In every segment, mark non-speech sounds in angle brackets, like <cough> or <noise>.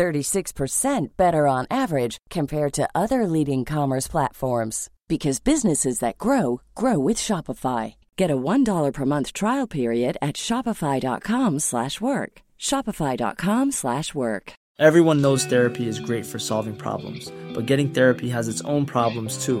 36% better on average compared to other leading commerce platforms because businesses that grow grow with Shopify. Get a $1 per month trial period at shopify.com/work. shopify.com/work. Everyone knows therapy is great for solving problems, but getting therapy has its own problems too,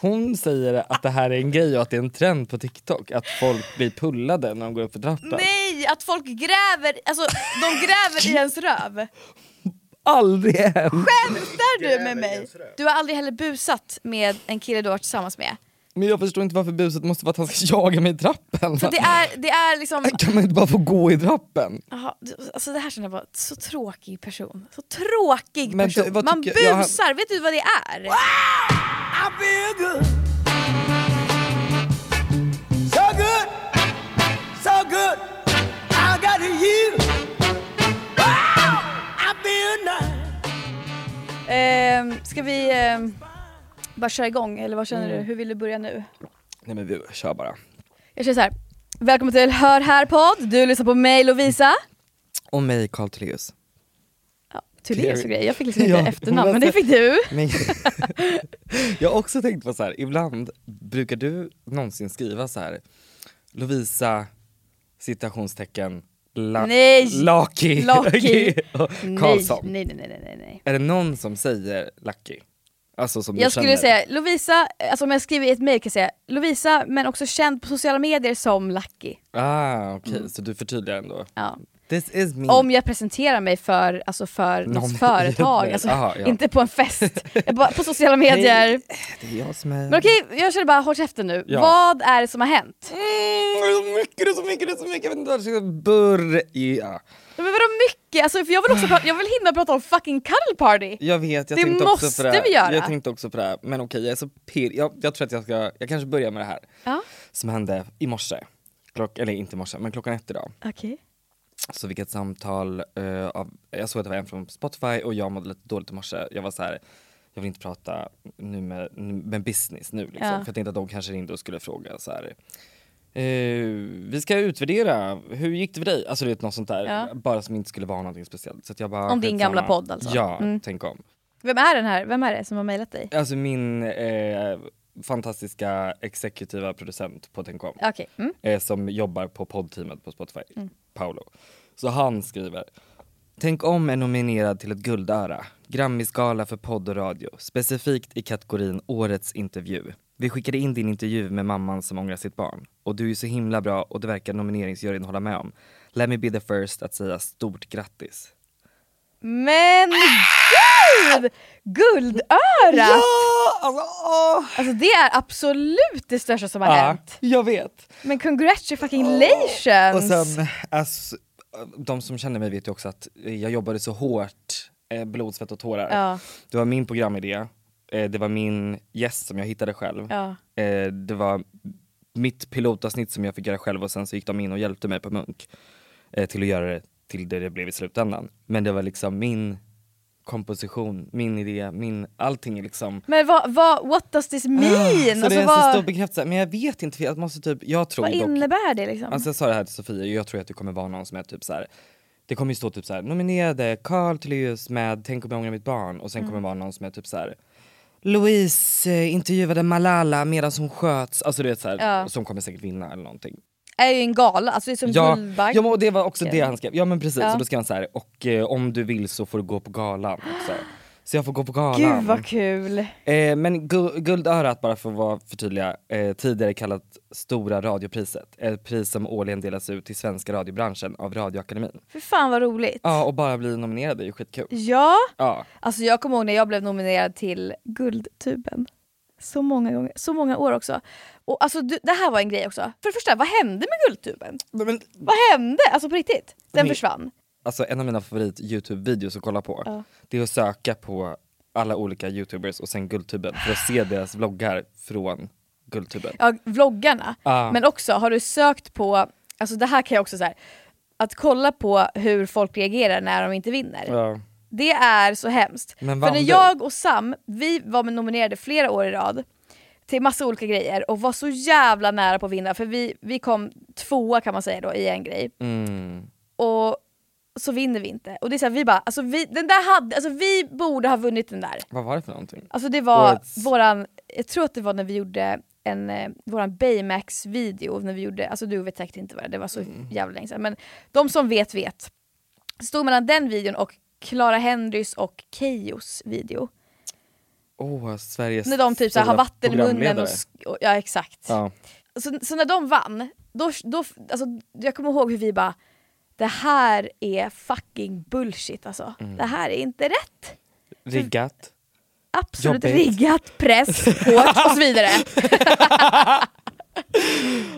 Hon säger att det här är en grej och att det är en trend på TikTok att folk blir pullade när de går upp för trappan. Nej, att folk gräver, alltså de gräver i ens röv. Aldrig hänt! Skämtar du med mig? Du har aldrig heller busat med en kille du har varit tillsammans med? Men jag förstår inte varför buset måste vara att han ska jaga mig i trappen. För det är, det är liksom... <laughs> Kan man inte bara få gå i trappen? Aha, alltså det här känner jag bara, så tråkig person. Så tråkig person. du, Man tycker- jag- busar, vet du vad det är? Ehm, ska vi ehm, bara köra igång eller vad känner Mm. du? Hur vill du börja nu? Nej men vi kör bara. Jag känner så här. Välkommen till Hör här podd, du lyssnar på mig Lovisa. Och mig Carl Tuleus. Tullius och grejer, jag fick liksom <laughs> inte Ja, efternamn men det fick du. <laughs> Men jag har också tänkt på så här, ibland brukar du någonsin skriva så här Lovisa citationstecken la, Nej! Lucky. <laughs> och Karlsson. Nej, nej, nej, nej, nej, nej. Är det någon som säger Lucky? Alltså som Jag skulle känner? säga Lovisa, alltså om jag skriver i ett mejl kan jag säga Lovisa men också känd på sociala medier som Lucky. Ah okej, så du förtydligar ändå. Ja. This is me. Om jag presenterar mig för, alltså för Någon något företag, <laughs> alltså, Aha, ja. inte på en fest. Bara, på sociala medier. Hej, det är jag som är... Men okej, jag känner bara håll käften nu. Ja. Vad är det som har hänt? Mm, det är så mycket, det är så mycket, det är så mycket, jag vet inte var jag ska börja. Men vadå mycket? Alltså, för jag vill också prata, jag vill hinna prata om fucking cuddle party. Jag vet, jag Det tänkte också måste på det här. vi göra. Jag tänkte också på det här, men okej jag är så pirr. Jag, jag tror att jag ska, jag kanske börjar med det här. Ja, Som hände i morse. Klock, eller inte i morse, men klockan ett idag. okej. Så jag ett samtal eh, av, jag såg att det var en från Spotify och jag mådde lite dåligt i morse. Jag var så här, jag vill inte prata nu med, med business nu liksom. Ja. För jag tänkte att de kanske ringde och skulle fråga så här. Eh, vi ska utvärdera, hur gick det för dig? Alltså du vet något sånt där, Ja. bara som inte skulle vara någonting speciellt. Så jag bara, Om din gamla podd alltså? Ja, Mm. tänk om. Vem är den här? Vem är det som har mejlat dig? Alltså min eh, fantastiska exekutiva producent på Tänk om. Okej. Mm. eh, som jobbar på poddteamet på Spotify, Mm. Paolo. Så han skriver Tänk om är nominerad till ett guldöra, Grammisgala för podd och radio, specifikt i kategorin Årets intervju. Vi skickade in din intervju med mamman som ångrar sitt barn. Och du är så himla bra och det verkar nomineringsjuryn hålla med om. Let me be the first att säga stort grattis. Men gud! Guldörat! Alltså, åh! Alltså det är absolut det största som har Ja, hänt. jag vet. Men congratulations! Och sen, alltså, de som känner mig vet ju också att jag jobbade så hårt, eh, blod, svett och tårar. Ja, Det var min programidé, eh, det var min gäst som jag hittade själv. ja. Eh, det var mitt pilotavsnitt som jag fick göra själv och sen så gick de in och hjälpte mig på Munk eh, till att göra det till det det blev i slutändan. Men det var liksom min komposition, min idé, min, allting är liksom Men vad, vad, what does this mean? Ah, Så det alltså, är en så stor bekräftelse, men jag vet inte, jag måste typ, jag tror vad dock innebär det liksom? Alltså jag sa det här till Sofia, jag tror att det kommer vara någon som är typ så här. Det kommer ju stå typ så här, nominerade Carl Tullius med Tänk om jag ångrar mitt barn och sen kommer det vara någon som är typ så här. Louise eh, intervjuade Malala medan hon sköts, alltså du vet så här, Ja. som kommer säkert vinna eller någonting. Är ju en gala, alltså det är som Ja, Guldbagge. ja och det var också det han skrev, ja men precis, Ja. och då skrev han så här, och eh, om du vill så får du gå på galan också. Så jag får gå på galan. Gud vad kul. Eh, men gu- Guldörat, bara för att vara förtydliga, eh, tidigare kallat Stora radiopriset. Ett pris som årligen delas ut till svenska radiobranschen av Radioakademin. För fan vad roligt. Ja, och bara bli nominerad är ju skitkul. Ja, Ja. alltså jag kommer ihåg när jag blev nominerad till Guldtuben. Så många gånger, så många år också. Och alltså du, det här var en grej också. För det första, vad hände med Guldtuben? Men, Vad hände? Alltså på riktigt? Den Men- försvann. alltså en av mina favorit Youtube-videos att kolla på, Ja. det är att söka på alla olika Youtubers och sen Guldtuben för att se deras vloggar från Guldtuben. Ja, vloggarna. Ja. Men också, har du sökt på, alltså det här kan jag också säga att kolla på hur folk reagerar när de inte vinner. Ja. Det är så hemskt. Men För när jag och Sam, vi var nominerade flera år i rad till massa olika grejer och var så jävla nära på att vinna för vi, vi kom tvåa kan man säga då i en grej. Mm. Och så vinner vi inte. Och det är så här, vi bara, alltså vi, den där hade, alltså vi borde ha vunnit den där. Vad var det för någonting? Alltså det var Årets- våran, jag tror att det var när vi gjorde en, eh, våran Baymax-video, när vi gjorde, alltså du vet säkert inte vad det det var så Mm. jävla länge sedan, men de som vet vet. Stod mellan den videon och Clara Henrys och Keyyos video. Åh, Sveriges När de typ så har vatten i munnen och, och ja exakt. Ja. Så, så när de vann, då, då, alltså, jag kommer ihåg hur vi bara det här är fucking bullshit alltså. Mm. Det här är inte rätt. Riggat. Absolut Jobbigt. riggat, press, hårt och så vidare. <laughs>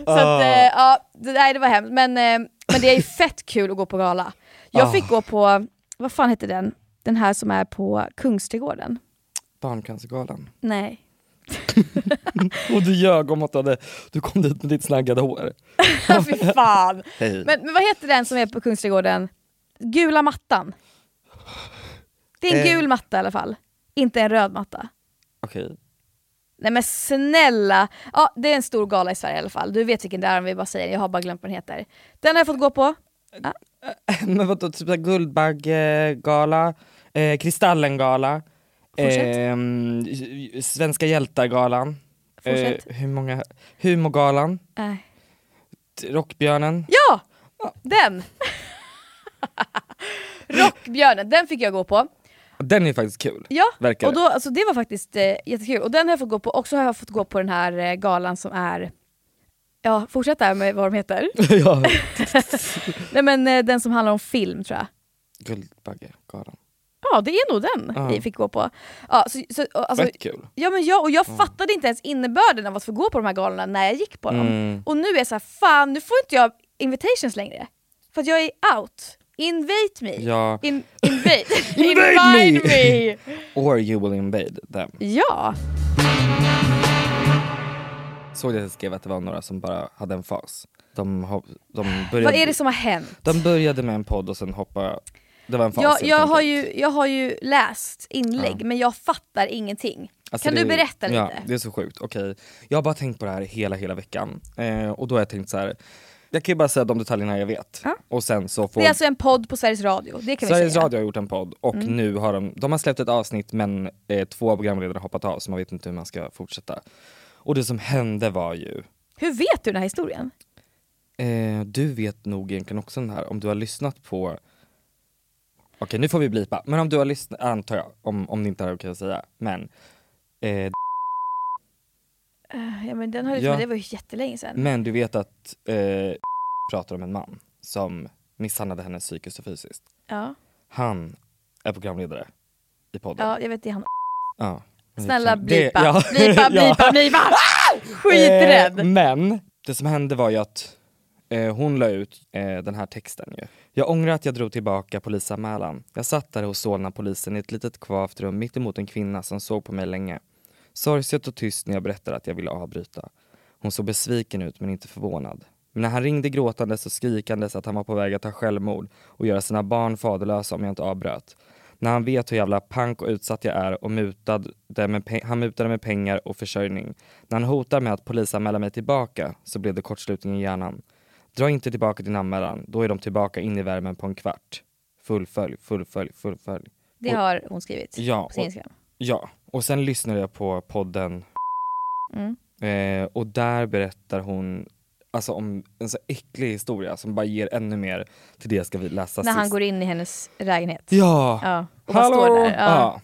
så Ah. att, eh, ja, det, nej, det var hemskt. Men, eh, men det är ju fett kul att gå på gala. Jag Ah. fick gå på, vad fan heter den? Den här som är på Kungsträdgården. Barncancergalan. Nej. <laughs> Och du ljög om att du, hade, du kom dit med ditt snaggade hår. <laughs> Fy fan. Hej. Men, men vad heter den som är på Kungsträdgården? Gula mattan. Det är en Eh. gul matta i alla fall. Inte en röd matta. Okej. Nej men snälla! Ja, det är en stor gala i Sverige i alla fall. Du vet vilken det är om vi bara säger det. Jag har bara glömt vad den heter. Den har jag fått gå på. Men vadå, typ Guldbaggegala, eh, Kristallengala, Ehm, Svenska hjältar-galan, eh, hur många, Humorgalan, t- Rockbjörnen. Ja! Den! <laughs> Rockbjörnen, den fick jag gå på. Den är faktiskt kul. Ja, Verkar och då, alltså, det var faktiskt eh, jättekul. Och den har jag fått gå på. Och så har jag fått gå på den här eh, galan som är Ja, fortsätt där med vad de heter. <laughs> ja. <laughs> Nej men eh, den som handlar om film tror jag. Guldbaggegalan. Ja, det är nog den vi fick gå på. Ja, så, så, alltså, Fett kul. ja, men jag, och jag fattade inte ens innebörden av att få gå på de här galorna när jag gick på dem. Mm. Och nu är jag så här, fan nu får inte jag invitations längre. För att jag är out. Invite me. Ja. In, invade. <laughs> Invade Invite me! Or you will invade them. Ja. Såg att jag skrev att det var några som bara hade en fas. De, de började, Vad är det som har hänt? de började med en podd och sen hoppade... Det var en fas Jag, jag, har ju, jag har ju läst inlägg Ja. men jag fattar ingenting. Alltså kan det- du berätta lite? Ja, det är så sjukt. Okej, jag har bara tänkt på det här hela, hela veckan. Eh, och då har jag tänkt så här. jag kan ju bara säga de detaljerna jag vet. Ja. Och sen så får Det är alltså en podd på Sveriges Radio, det kan vi Sveriges säga. Mm. Radio har gjort en podd och nu har de, de har släppt ett avsnitt men eh, två programledarna har hoppat av så man vet inte hur man ska fortsätta. Och det som hände var ju, Hur vet du den här historien? eh, du vet nog egentligen också den här, om du har lyssnat på Okej nu får vi blipa, men om du har lyssnat, antar jag, om, om det inte är okej att säga, men eh, Eh, Ja men den har Ja. ja. det var ju jättelänge sedan. Men du vet att eh, pratar om en man som misshandlade henne psykiskt och fysiskt. Ja. Han är programledare i podden. ja, jag vet det är han. Ja. Snälla det- blipa, <laughs> ja. blipa, blipa, blipa! <laughs> Skiträdd! Eh, men det som hände var ju att Eh, hon la ut eh, den här texten ju. Jag ångrar att jag drog tillbaka polisanmälan. Jag satt där hos Solna polisen i ett litet kvavt rum mitt emot en kvinna som såg på mig länge. Sorgset och tyst när jag berättade att jag ville avbryta. Hon såg besviken ut men inte förvånad. Men när han ringde gråtandes och skrikandes att han var på väg att ta självmord och göra sina barn faderlösa om jag inte avbröt. När han vet hur jävla pank och utsatt jag är och mutade med han mutade med pengar och försörjning. När han hotar med att polisanmäla mig tillbaka så blev det kortslutning i hjärnan. Dra inte tillbaka din anmälan, då är de tillbaka in i värmen på en kvart. Fullfölj, fullfölj, fullfölj. Det Och- har hon skrivit Ja, på sin och- Instagram. Ja, och sen lyssnade jag på podden Mm. eh, och där berättar hon alltså om en så äcklig historia som bara ger ännu mer till det jag ska vi läsa När han sist. går in i hennes lägenhet. Ja! Ja, och Hallå! står där. Ja.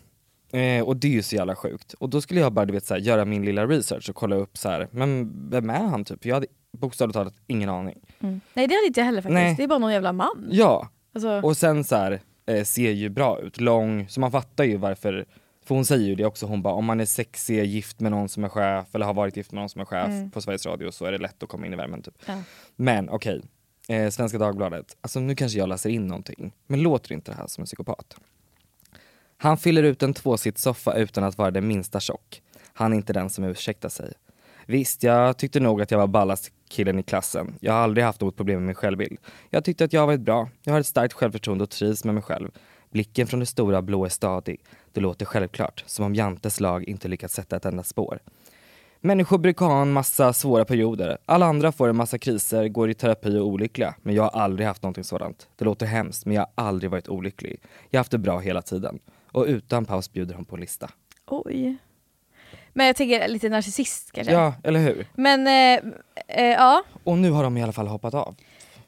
Ja. Eh, och det är ju så jävla sjukt. Och då skulle jag bara du vet, så här, göra min lilla research och kolla upp så här, men vem är han typ? Jag hade bokstavligt talat ingen aning. Mm. Nej det hade inte jag heller faktiskt. Nej. Det är bara någon jävla man. Ja, Alltså, och sen så här, eh, ser ju bra ut, lång, så man fattar ju varför för hon säger ju det också, hon bara om man är sexig, gift med någon som är chef eller har varit gift med någon som är chef Mm. på Sveriges Radio så är det lätt att komma in i värmen typ. Ja. Men okej, eh, Svenska Dagbladet, alltså nu kanske jag läser in någonting, men låter inte det här som en psykopat? Han fyller ut en tvåsitssoffa utan att vara det minsta tjock. Han är inte den som ursäktar sig. Visst, jag tyckte nog att jag var ballast killen i klassen. Jag har aldrig haft något problem med min självbild. Jag tyckte att jag varit bra. Jag har ett starkt självförtroende och trivs med mig själv. Blicken från det stora blå är stadig. Det låter självklart, som om Jantes lag inte lyckats sätta ett enda spår. Människor brukar ha en massa svåra perioder. Alla andra får en massa kriser, går i terapi och är olyckliga. Men jag har aldrig haft någonting sådant. Det låter hemskt, men jag har aldrig varit olycklig. Jag har haft det bra hela tiden. Och utan paus bjuder hon på en lista. oj. Men jag tänker lite narcissist kanske. Ja, eller hur? Men eh, eh, ja, Och nu har de i alla fall hoppat av.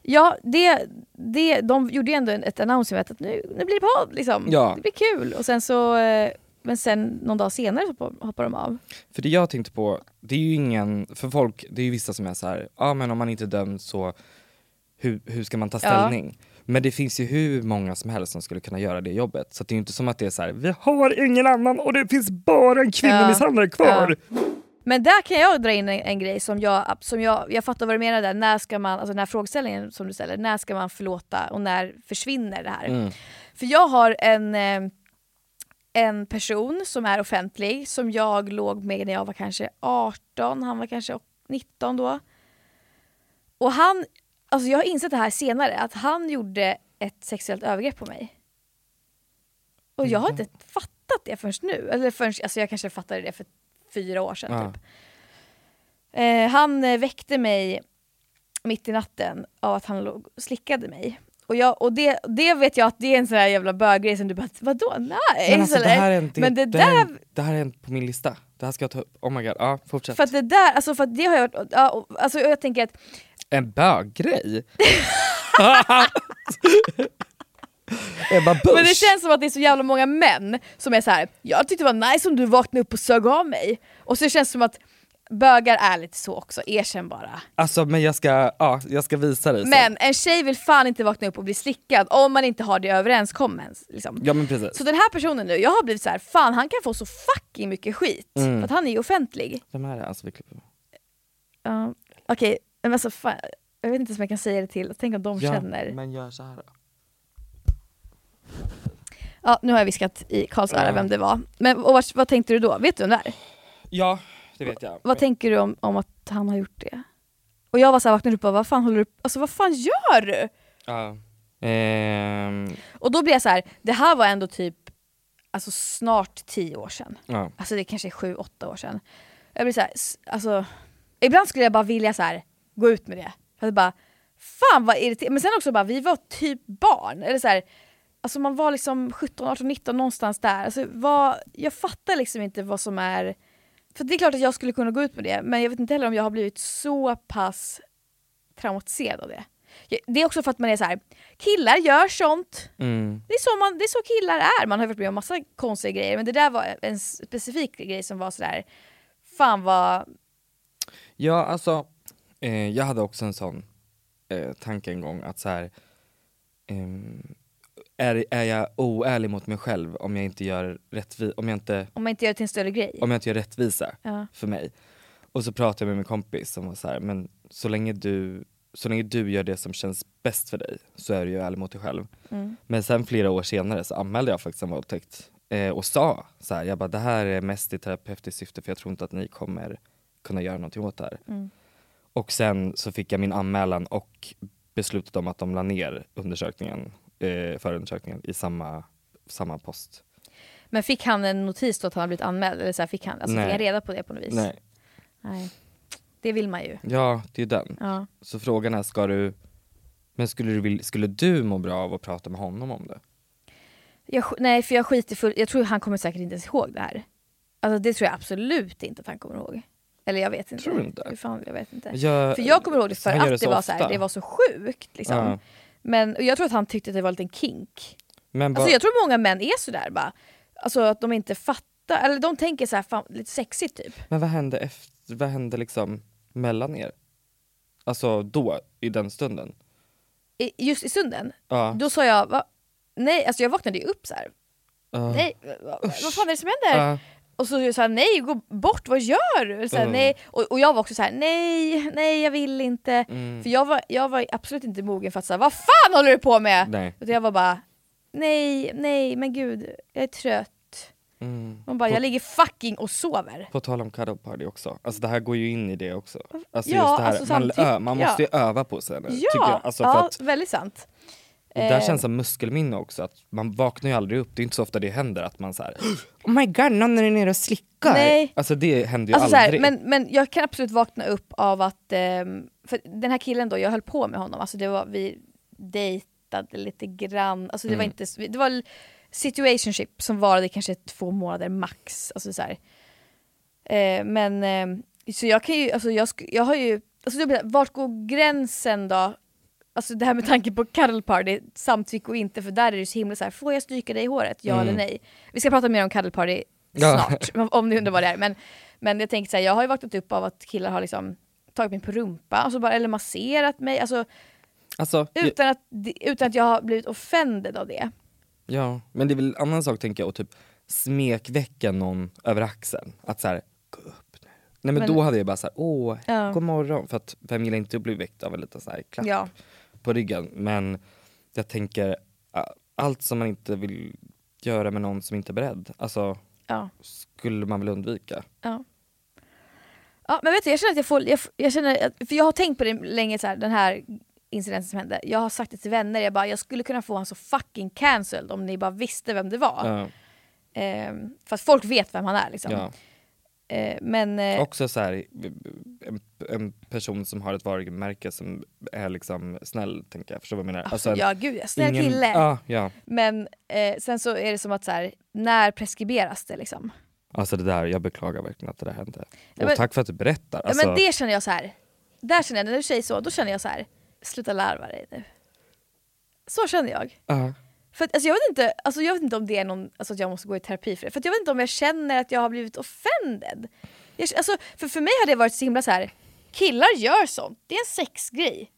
ja det, det, de gjorde ju ändå ett announcement att nu, nu blir det podd liksom. Ja. Det blir kul. Och sen så, eh, men sen någon dag senare så hoppar- de av. För det jag tänkte på, det är ju ingen, för folk, det är ju vissa som är så här, ja men om man inte är dömd så hur, hur ska man ta Ja. Men det finns ju hur många som helst som skulle kunna göra det jobbet. Så det är inte som att det är så här, vi har ingen annan och det finns bara en kvinnomisshandlare kvar. Men där kan jag dra in en, en grej som jag, som jag, jag fattar vad du menar där, när ska man, alltså den här frågeställningen som du ställer, när ska man förlåta och när försvinner det här? Mm. För jag har en, eh, en person som är offentlig som jag låg med när jag var kanske 18, han var kanske 19 då. Och han, alltså jag har insett det här senare, att han gjorde ett sexuellt övergrepp på mig. Och jag har inte fattat det förrän nu. Eller förrän, alltså jag kanske fattade det för fyra år sedan. Ja. Typ. Eh, han eh, väckte mig mitt i natten av att han låg och slickade mig. Och, jag, och det, det vet jag att det är en sån här jävla böggrej som du bara vadå nej? Men alltså, Så det, här är det, men det det, är där det här är en på min lista. Det här ska jag ta upp. Oh my god, ja fortsätt. För att det där, alltså för det har jag ja, alltså jag tänker att En böggrej? <laughs> Ebba Busch. Men det känns som att det är så jävla många män som är så här. jag tyckte det var nice om du vaknade upp och sög av mig. Och så känns det som att bögar är lite så också, erkänn bara. Alltså men jag ska, ja, jag ska visa dig sen. Men en tjej vill fan inte vakna upp och bli slickad om man inte har det överenskommet. Liksom. Ja men precis. Så den här personen nu, jag har blivit så här, fan han kan få så fucking mycket skit. Mm. För att han är ju offentlig. Här är alltså vi klipper. Ja, Okej, men alltså fan, jag vet inte om jag kan säga det till, tänk om de känner. men gör så här då. Ja, nu har jag viskat i Karls öra Ja. vem det var. Men och vad, vad tänkte du då? Vet du vem det är? Ja, det vet jag. Vad tänker du om, om att han har gjort det? Och jag var såhär, vaknade upp och bara, vad fan håller du Alltså vad fan gör du? Ja. Ehm, Och då blir jag så här, det här var ändå typ alltså snart tio år sedan. ja. Alltså det kanske är sju, åtta år sedan. Jag blir så här, alltså ibland skulle jag bara vilja så här, gå ut med det. För att bara, fan vad irriterande. Men sen också bara, vi var typ barn. Eller så här, alltså man var liksom 17, 18, 19 någonstans där. Alltså vad, jag fattar liksom inte vad som är... För det är klart att jag skulle kunna gå ut med det, men jag vet inte heller om jag har blivit så pass traumatiserad av det. Det är också för att man är så här, killar gör sånt. Mm. Det är, så man, det är så killar är. Man har varit med om massa konstiga grejer, men det där var en specifik grej som var sådär, fan vad... Ja, alltså, eh, jag hade också en sån eh, tanke en gång att så här, ehm, är, är jag oärlig mot mig själv om jag inte gör rättvi- om jag inte, Om man inte gör det till en större grej. om jag inte gör rättvisa Ja. för mig? Och så pratade jag med min kompis som var så här, men så länge du så länge du gör det som känns bäst för dig så är du ju ärlig mot dig själv. Mm. Men sen flera år senare så anmälde jag faktiskt en våldtäkt eh, och sa så här, jag bara det här är mest i terapeutiskt syfte för jag tror inte att ni kommer kunna göra någonting åt det här. Mm. Och sen så fick jag min anmälan och beslutet om att de la ner undersökningen, eh, förundersökningen i samma samma post. Men fick han en notis då att han blivit anmäld? Eller så här, fick, han, alltså, Nej. fick han reda på det på något vis? Nej. Nej. Det vill man ju. Ja, det är den. Ja. Så frågan är, ska du... Men skulle du, skulle du må bra av att prata med honom om det? Jag, nej, för jag skiter full, Jag tror han kommer säkert inte ens ihåg det här. Alltså det tror jag absolut inte att han kommer ihåg. Eller jag vet inte. Tror du inte? Fan, jag vet inte. Jag, För jag kommer ihåg det för att det, så var, så här, det var så sjukt. Liksom. Ja. Men jag tror att han tyckte att det var en liten kink. Men Alltså jag tror många män är sådär bara. Alltså att de inte fattar, eller de tänker så här, fan, lite sexigt typ. Men vad hände efter, vad hände liksom mellan er? Alltså då, i den stunden? I, just i stunden, Ja. då sa jag, va? nej, alltså jag vaknade ju upp så här. Ja. nej, vad, vad fan är det som händer? Ja. Och så sa han nej, gå bort, vad gör du? Så här, Mm. nej. Och, och jag var också så här: nej, nej jag vill inte. Mm. För jag var, jag var absolut inte mogen för att säga vad fan håller du på med? Nej. Utan jag var bara, nej, nej men gud, jag är trött. Mm. Man bara, På- jag ligger fucking och sover. På tal om cuddle party också, alltså det här går ju in i det också. Alltså Ja, just det här, alltså man, ö, man måste ju öva på sig tycker Ja, jag. Alltså ja att, väldigt sant. Och där Eh, känns som muskelminne också, att man vaknar ju aldrig upp, det är inte så ofta det händer att man såhär Oh my god, någon är nere och slickar! Nej. Alltså det händer ju Alltså så här, aldrig. men, men jag kan absolut vakna upp av att, ehm, för den här killen då, jag höll på med honom, alltså det var, vi dejtade lite grann, alltså det var Mm. inte, det var situationship som varade kanske två månader max. Alltså så. Eh, men, ehm, så jag kan ju, alltså jag, jag har ju, alltså det vart går gränsen då? Alltså det här med tanke på cuddle party, samtycke och inte, för där är det så himla så här, får jag stryka dig i håret? Ja Mm. eller nej? Vi ska prata mer om cuddle party Ja. snart, <laughs> om ni undrar vad det är. Men, men jag tänker så här, jag har ju vaknat upp av att killar har liksom tagit mig på rumpa, alltså bara, eller masserat mig, alltså, Alltså, utan, att, utan att jag har blivit offended av det. ja, men det är väl en annan sak tänker jag, att typ smekväcka någon över axeln. Att såhär, gå upp nu. Nej men, Men- då hade jag bara såhär, åh, Ja. god morgon. För att vem gillar inte att bli väckt av en liten så här klapp Ja. På ryggen. Men jag tänker, allt som man inte vill göra med någon som inte är beredd, alltså Ja. skulle man väl undvika. Ja. Ja men vet du, jag känner att jag får, jag, jag känner, att- för jag har tänkt på det länge så här, den här incidenten som hände. Jag har sagt det till vänner, jag bara jag skulle kunna få honom så fucking cancelled om ni bara visste vem det var. Ja, Ehm, för att folk vet vem han är liksom. ja. Ehm, men eh, Också så här, en, en person som har ett varumärke som är liksom snäll, tänker jag. Förstår vad jag menar? alltså, ja gud, ja, snäll ingen- kille. Ja, ja. Men eh, sen så är det som att så här, när preskriberas det liksom? Alltså det där, jag beklagar verkligen att det där hände. Ja, och men- tack för att du berättar. Ja, Alltså, men det känner jag så här. där känner jag, när du säger så, då känner jag så här. sluta larva dig nu. Så känner jag. ja. För att, alltså, jag, vet inte, alltså, jag vet inte om det är någon, alltså, att jag måste gå i terapi för det. För jag vet inte om jag känner att jag har blivit offended. Jag, alltså, för, för mig har det varit så himla så här. killar gör sånt, det är en sexgrej.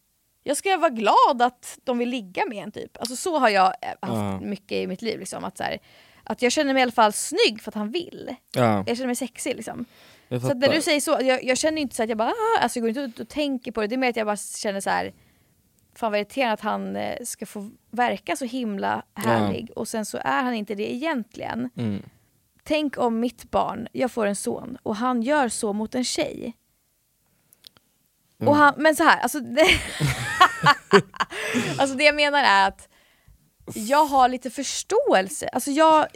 Jag ska vara glad att de vill ligga med en typ. Alltså så har jag eh, haft Ja. mycket i mitt liv. Liksom, att, så här, att jag känner mig i alla fall snygg för att han vill. ja, Jag känner mig sexig liksom. Så när du säger så, jag, jag känner inte så att jag bara ah, alltså jag går inte ut och tänker på det, det är mer att jag bara känner så här. Fan vad irriterande att han eh, ska få verka så himla härlig och sen så är han inte det egentligen. Mm. Tänk om mitt barn, jag får en son och han gör så mot en tjej. Mm. Och han, men så här, alltså det, <laughs> alltså det jag menar är att jag har lite förståelse. Alltså jag,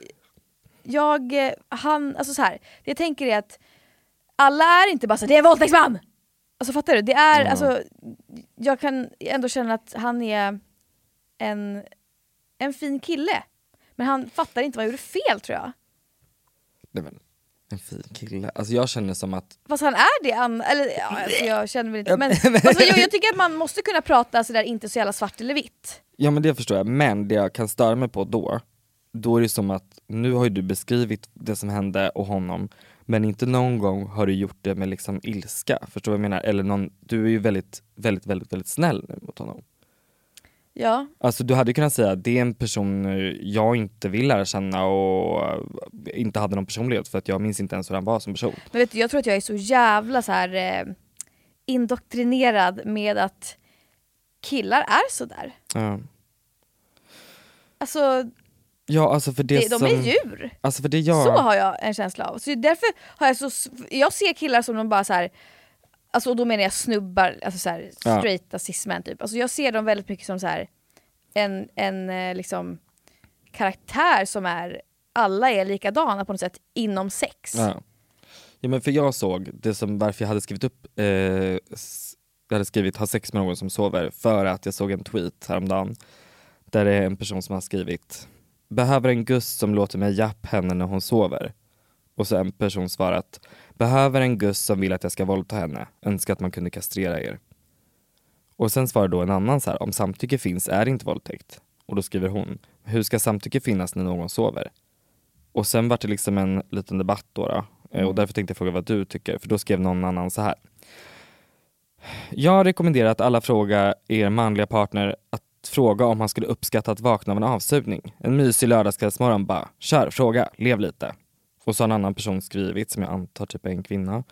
jag, eh, han, alltså så här, det jag tänker är att alla är inte bara så det är en våldtäktsman! Alltså fattar du? Det är, Ja. alltså, jag kan ändå känna att han är en, en fin kille. Men han fattar inte vad han gjorde fel tror jag. Nej, men, en fin kille. Alltså jag känner som att, Fast han är det, an, eller ja, alltså jag känner väl inte, men alltså, jag, jag tycker att man måste kunna prata sådär inte så jävla svart eller vitt. ja men det förstår jag, men det jag kan störa mig på då, då är det som att, nu har ju du beskrivit det som hände och honom, men inte någon gång har du gjort det med liksom ilska, förstår du vad jag menar? Eller någon, du är ju väldigt, väldigt, väldigt, väldigt snäll nu mot honom. Ja, Alltså du hade kunnat säga det är en person jag inte vill lära känna och inte hade någon personlighet för att jag minns inte ens hur han var som person. men vet du, jag tror att jag är så jävla så här eh, indoktrinerad med att killar är sådär. Ja, Alltså, ja alltså för det, det, de som, är djur. Alltså för det jag... Så har jag en känsla av. Så därför har jag så, jag ser killar som de bara så här. Alltså och då menar jag snubbar, alltså så här, Ja. straighta cis-män typ. Alltså jag ser dem väldigt mycket som så här en, en eh, liksom karaktär som är, alla är likadana på något sätt inom sex. Ja. ja men för jag såg, det som varför jag hade skrivit upp, eh, jag hade skrivit ha sex med någon som sover, för att jag såg en tweet häromdagen där det är en person som har skrivit Behöver en gust som låter mig japp henne när hon sover? Och så en person svarat Behöver en gust som vill att jag ska våldta henne, önskar att man kunde kastrera er. Och sen svarar då en annan så här, om samtycke finns är det inte våldtäkt. Och då skriver hon, hur ska samtycke finnas när någon sover? Och sen var det liksom en liten debatt då, då eh, och därför tänkte jag fråga vad du tycker, för då skrev någon annan så här. Jag rekommenderar att alla frågar er manliga partner att fråga om han skulle uppskatta att vakna av en avsugning. En mysig lördagskvällsmorgon bara, kör, fråga, lev lite. Och så har en annan person skrivit, som jag antar typ är en kvinna.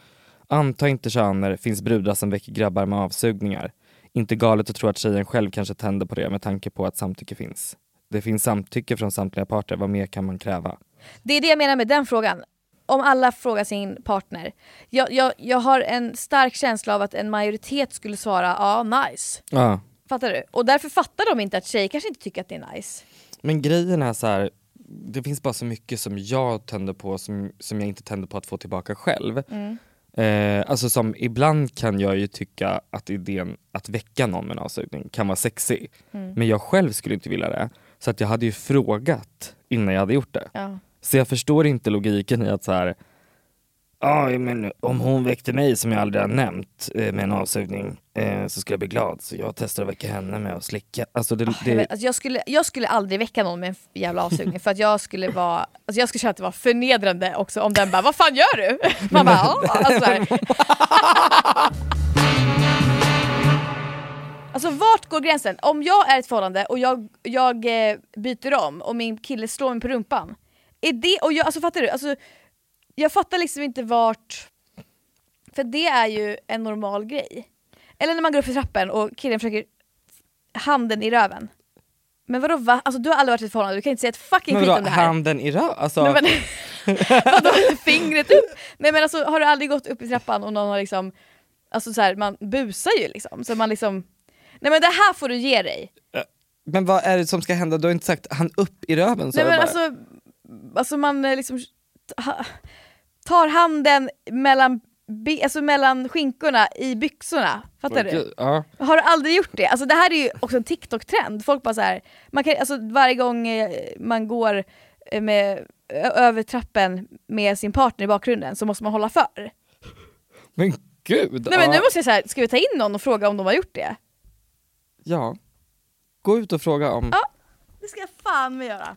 Anta inte köner, finns brudar som väcker grabbar med avsugningar. Inte galet att tro att tjejen själv kanske tänder på det med tanke på att samtycke finns. Det finns samtycke från samtliga parter, vad mer kan man kräva? Det är det jag menar med den frågan. Om alla frågar sin partner. Jag, jag, jag har en stark känsla av att en majoritet skulle svara ja, nice. Ja. Fattar du? Och därför fattar de inte att tjejer kanske inte tycker att det är nice. Men grejen är så här, det finns bara så mycket som jag tänder på som, som jag inte tänder på att få tillbaka själv. Eh, alltså som ibland kan jag ju tycka att idén att väcka någon med en avsugning kan vara sexig. Men jag själv skulle inte vilja det. Så att jag hade ju frågat innan jag hade gjort det. Ja. Så jag förstår inte logiken i att så här. Ja, men om hon väckte mig som jag aldrig har nämnt eh, med en avsugning eh, så skulle jag bli glad. Så jag testar att väcka henne med att slicka. Alltså det, Jag, det, vet, alltså jag, skulle, jag skulle aldrig väcka någon med en jävla avsugning för att jag skulle vara, alltså jag skulle känna att det var förnedrande också om den bara vad fan gör du? <laughs> Man bara ja. Alltså, <laughs> alltså vart går gränsen? Om jag är i ett förhållande och jag, jag eh, byter om och min kille slår mig på rumpan. Är det, och jag, alltså fattar du? Alltså, jag fattar liksom inte vart, för det är ju en normal grej. Eller när man går upp för trappen och killen försöker handen i röven. Men vadå va? Alltså du har aldrig varit i ett förhållande, du kan inte säga ett fucking men skit om det här. handen i röv? Alltså, Nej, men, <laughs> vadå fingret upp? Nej men alltså har du aldrig gått upp i trappan och någon har liksom, alltså så här, man busar ju liksom. Så man liksom, nej men det här får du ge dig. Men vad är det som ska hända? Du har inte sagt han upp i röven? Så Nej men bara, alltså, alltså man eh, liksom ta- tar handen mellan, alltså mellan skinkorna i byxorna. Fattar du? Gud, Ja. Har du aldrig gjort det? Alltså det här är ju också en TikTok-trend. Folk bara så här, man kan, alltså varje gång eh, man går eh, med, över trappen med sin partner i bakgrunden så måste man hålla för. Men gud! Nej men ja. nu måste jag säga, ska vi ta in någon och fråga om de har gjort det? Ja. Gå ut och fråga om... Ja. Det ska jag fan med göra.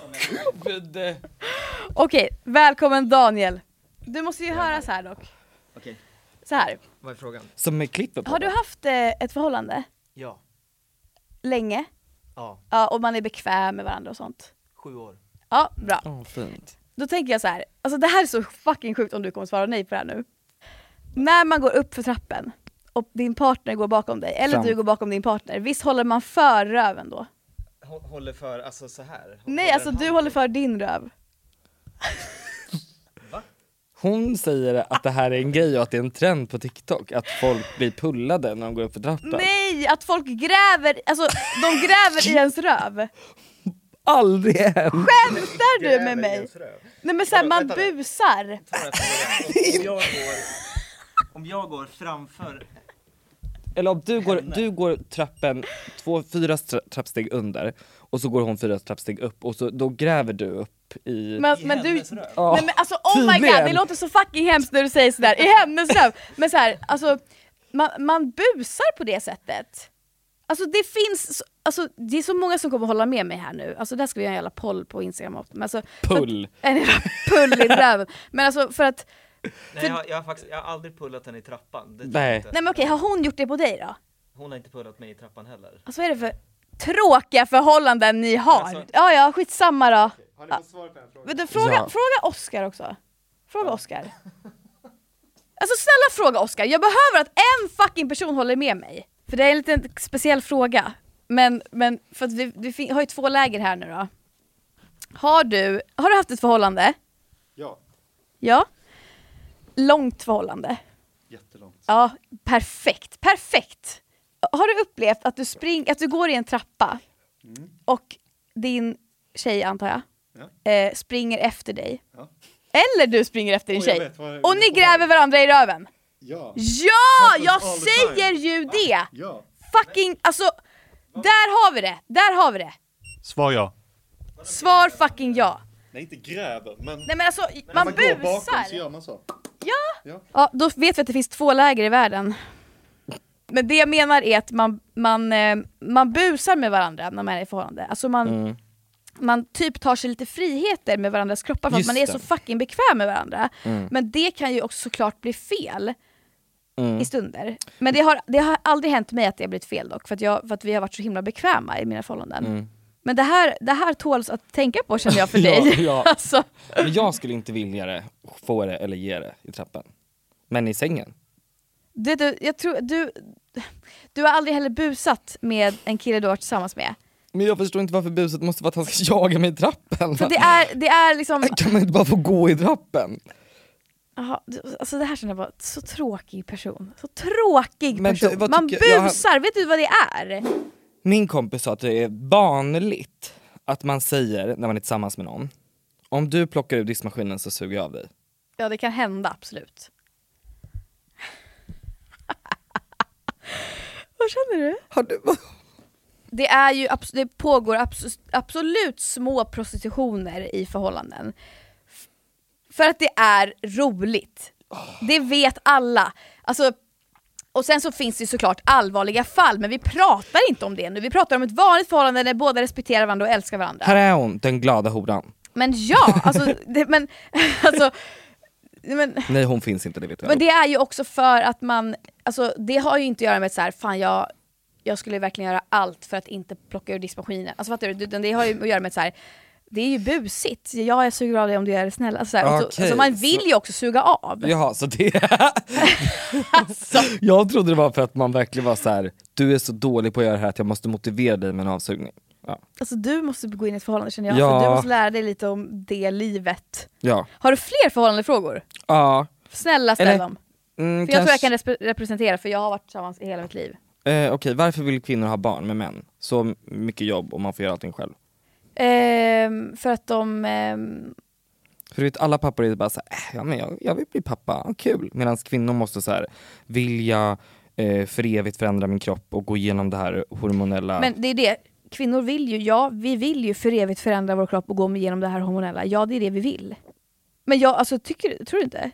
Okej, välkommen Daniel. Du måste ju höra så här dock. Okej, Så här. vad är frågan? Som med klippet på Har du det. haft eh, ett förhållande Ja. länge? Ja. Ja, och man är bekväm med varandra och sånt? Sju år. Ja, bra. Åh, fint. då tänker jag så här. alltså det här är så fucking sjukt om du kommer svara nej på det här nu. När man går upp för trappen och din partner går bakom dig, eller Fram. du går bakom din partner, visst håller man för röven då? Håller för, alltså så här. Nej, alltså du håller för din röv. Hon säger att det här är en grej och att det är en trend på TikTok, att folk blir pullade när de går upp för trappan. Nej, att folk gräver, alltså de gräver i ens röv. Aldrig hänt! Skämtar du Gräver med i mig? ens röv. Nej men såhär, man vänta busar. Om jag går, om jag går framför Eller om du går, du går trappen två, fyra trappsteg under och så går hon fyra trappsteg upp och så, då gräver du upp i... Men, men du, Ja, nej men alltså oh my god, tydligen. det låter så fucking hemskt när du säger sådär, i hennes röv. Men så här, alltså man, man busar på det sättet. Alltså det finns, så- alltså det är så många som kommer hålla med mig här nu, alltså där ska vi göra en jävla poll på instagram. Men alltså, för att- Pull. <laughs> En jävla pull i röven. Men alltså för att, Nej jag, har- jag har faktiskt, jag har aldrig pullat henne i trappan. Det tror Nej. jag inte. nej men okej har hon gjort det på dig då? Hon har inte pullat mig i trappan heller. Alltså vad är det för tråkiga förhållanden ni har? Alltså- Ja ja, skitsamma då. Har ni fått svar på den frågan? Vet du, fråga, Ja. fråga Oscar också. Fråga Oscar. Alltså snälla fråga Oscar, jag behöver att en fucking person håller med mig. För det är en liten speciell fråga. Men, men för att vi, vi fin- har ju två läger här nu då. Har du, har du haft ett förhållande? Ja, Ja. Långt förhållande? jättelångt. Ja, perfekt, perfekt! Har du upplevt att du, spring, att du går i en trappa och din tjej antar jag, eh, springer efter dig? Ja. Eller du springer efter din Och jag tjej? vet vad Och ni gräver varandra i röven? Ja. Ja! Jag säger time. ju det! Ja. Fucking, alltså, där har vi det! Där har vi det! Svar ja. Svar fucking ja! Nej inte gräver, men, Nej men alltså, men man man går bakom busar! så gör man så. Ja. Ja. ja, då vet vi att det finns två läger i världen. Men det jag menar är att man, man, eh, man busar med varandra när man är i förhållande. Alltså man, Mm. man typ tar sig lite friheter med varandras kroppar för Just att man är det. så fucking bekväm med varandra. Mm. Men det kan ju också såklart bli fel Mm. i stunder. Men det har, det har aldrig hänt mig att det har blivit fel dock, för att, jag, för att vi har varit så himla bekväma i mina förhållanden. Mm. Men det här, det här tåls att tänka på känner jag för Ja, <laughs> dig. ja. <laughs> alltså, Men jag skulle inte vilja det, få det eller ge det i trappan. Men i sängen? du, du, jag tror, du, du har aldrig heller busat med en kille du har varit tillsammans med. Men jag förstår inte varför buset måste vara att han ska <laughs> jaga mig i trappen. För det är, det är liksom... Kan man inte bara få gå i trappen? Aha, alltså det här känner jag bara, så tråkig person. Så tråkig du, person. Man tycker- jag busar, vet du vad det är? Min kompis sa att det är vanligt att man säger när man är tillsammans med någon, om du plockar ur diskmaskinen så suger jag av dig. Ja det kan hända, absolut. <laughs> vad känner du? Har du Det, är ju, det pågår abs- absolut små prostitutioner i förhållanden. För att det är roligt. Det vet alla. Alltså, och sen så finns det såklart allvarliga fall, men vi pratar inte om det nu. Vi pratar om ett vanligt förhållande där båda respekterar varandra och älskar varandra. Här är hon, den glada horan. Men ja, alltså, <laughs> det, men, <laughs> alltså, men, Nej hon finns inte, det vet jag. men det är ju också för att man, alltså det har ju inte att göra med så här, fan jag, jag skulle verkligen göra allt för att inte plocka ur diskmaskinen. Alltså fattar du? Det har ju att göra med så här, det är ju busigt. Ja, jag suger av dig om du är snäll. Alltså, så, Okej, alltså man vill så- ju också suga av. Jaha, så det... <laughs> Alltså. Jag trodde det var för att man verkligen var så här: du är så dålig på att göra det här att jag måste motivera dig med en avsugning. Ja. Alltså du måste gå in i ett förhållande känner jag, Ja. för du måste lära dig lite om det livet. Ja. Har du fler förhållandefrågor? ja. Snälla ställ Eller- dem. Mm, För jag tror jag kanske- kan representera, för jag har varit tillsammans i hela mitt liv. Eh, Okej, varför vill kvinnor ha barn med män? Så mycket jobb och man får göra allting själv. Ehm, för att de... ehm, För du vet alla pappor är bara såhär, äh, ja men jag, jag vill bli pappa, kul. Medan kvinnor måste så här vilja eh, för evigt förändra min kropp och gå igenom det här hormonella. Men det är det, kvinnor vill ju, ja vi vill ju för evigt förändra vår kropp och gå igenom det här hormonella. Ja det är det vi vill. Men jag, alltså tycker tror du inte?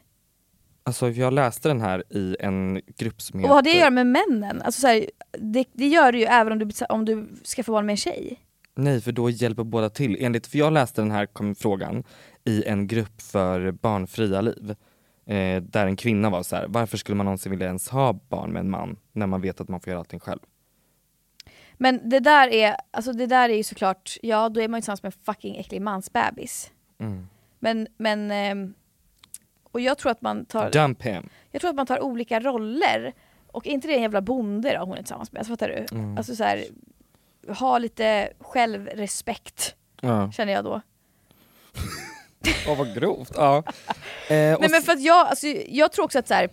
Alltså jag läste den här i en grupp som Och vad har det att göra med männen? Alltså så här, det, det gör du ju även om du, om du skaffar barn med en tjej. Nej, för då hjälper båda till. Enligt, för jag läste den här frågan i en grupp för barnfria liv. Eh, där en kvinna var så här: varför skulle man någonsin vilja ens ha barn med en man när man vet att man får göra allting själv? Men det där är, alltså det där är ju såklart, ja då är man ju tillsammans med en fucking äcklig mansbebis. Mm. Men, men ehm, och jag tror att man tar Dump him. jag tror att man tar olika roller. Och är inte det en jävla bonde då hon är tillsammans med? Alltså, fattar du? Mm. Alltså så här, ha lite självrespekt Ja. känner jag då. Åh vad grovt. Ja. <laughs> Eh, Nej men för att jag, alltså, jag tror också att så här,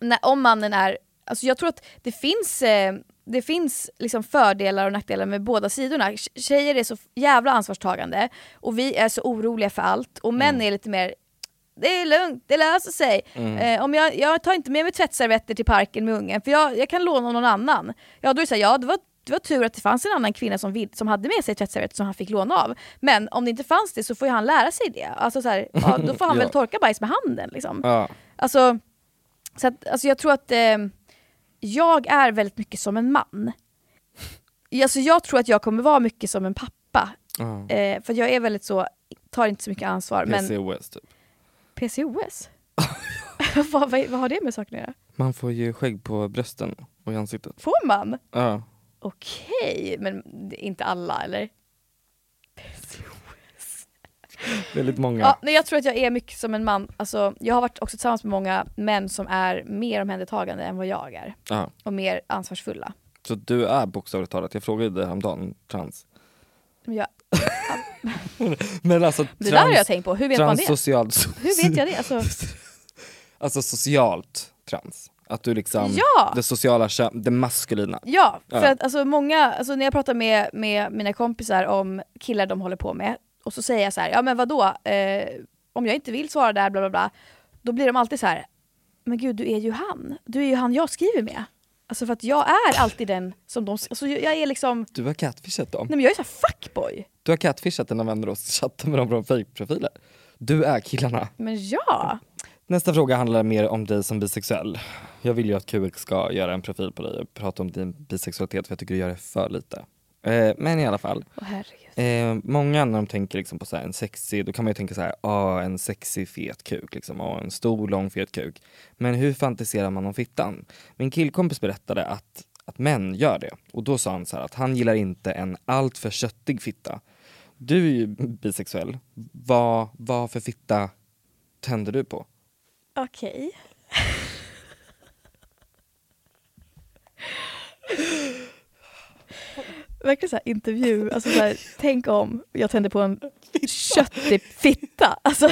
när, om mannen är, alltså jag tror att det finns, eh, det finns liksom fördelar och nackdelar med båda sidorna. Tje- Tjejer är så jävla ansvarstagande och vi är så oroliga för allt och män är lite mer det är lugnt, det löser sig. Mm. Eh, om jag, jag tar inte med mig tvättservetter till parken med ungen för jag, jag kan låna någon annan. Ja då är det så här, ja det var, det var tur att det fanns en annan kvinna som, som hade med sig tvättservetter som han fick låna av. Men om det inte fanns det så får ju han lära sig det. Alltså så här, ja, då får han <laughs> Ja. väl torka bajs med handen liksom. Ja. Alltså, så att, alltså jag tror att eh, jag är väldigt mycket som en man. Alltså jag tror att jag kommer vara mycket som en pappa. Ja. Eh, för jag är väldigt så, tar inte så mycket ansvar. Men PCOS typ. PCOS? <laughs> vad, vad, vad har det med saken att göra? Man får ju skägg på brösten och i ansiktet. Får man? Ja. Okej, men det är inte alla eller? <laughs> Väldigt många. Ja, nej, jag tror att jag är mycket som en man. Alltså, jag har varit också tillsammans med många män som är mer omhändertagande än vad jag är. Ja. Och mer ansvarsfulla. Så du är bokstavligt talat, jag frågade dig häromdagen, trans. Men jag, <laughs> Men alltså Det där har jag tänkt på. Hur vet man det? hur vet jag det? Alltså, <laughs> Alltså socialt trans. Att du liksom, Ja! det sociala det maskulina. Ja, för Ja. att alltså många, alltså när jag pratar med, med mina kompisar om killar de håller på med, och så säger jag så här, ja men vadå, eh, om jag inte vill svara där, bla bla bla, då blir de alltid så här, men gud du är ju han, du är ju han jag skriver med. Alltså för att jag är alltid den som de, alltså jag är liksom, Du har catfishat dem. nej men jag är så här fuckboy. Du har catfishat dina vänner och chattat med dem från fejkprofiler. Du är killarna. Men ja, Nästa fråga handlar mer om dig som bisexuell. Jag vill ju att QX ska göra en profil på dig och prata om din bisexualitet för jag tycker du gör det för lite. Eh, men i alla fall. Herregud. Eh, många när de tänker liksom på så här, en sexig, då kan man ju tänka så här, ah, en sexig fet kuk, liksom, ah, en stor lång fet kuk. Men hur fantiserar man om fittan? Min killkompis berättade att, att män gör det. Och då sa han så här att han gillar inte en alltför köttig fitta. Du är ju bisexuell. Vad, vad för fitta tänder du på? okej. <laughs> Verkligen såhär intervju, alltså så här, tänk om jag tände på en köttig fitta. Alltså.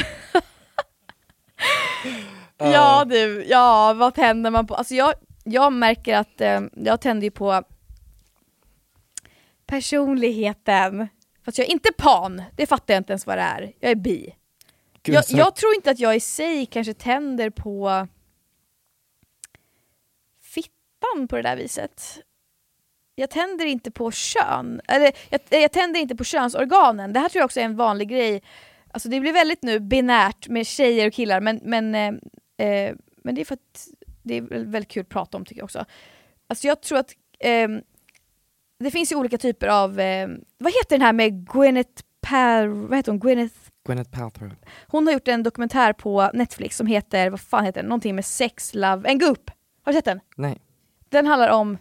ja du, ja vad tänder man på? Alltså jag, jag märker att eh, jag tänder ju på personligheten. Fast jag är inte pan, det fattar jag inte ens vad det är. Jag är bi. Gud, Jag, så- jag tror inte att jag i sig kanske tänder på fittan på det där viset. Jag tänder inte på kön, eller jag, jag tänder inte på könsorganen. Det här tror jag också är en vanlig grej. Alltså det blir väldigt nu binärt med tjejer och killar men, men, eh, eh, men det är för att det är väl väldigt kul att prata om tycker jag också. Alltså jag tror att ehm, det finns ju olika typer av, eh, vad heter den här med Gwyneth Pal, vad heter hon? Gwyneth Gwyneth Paltrow. hon har gjort en dokumentär på Netflix som heter, vad fan heter den? Någonting med sex, love, en gupp! Har du sett den? Nej. Den handlar om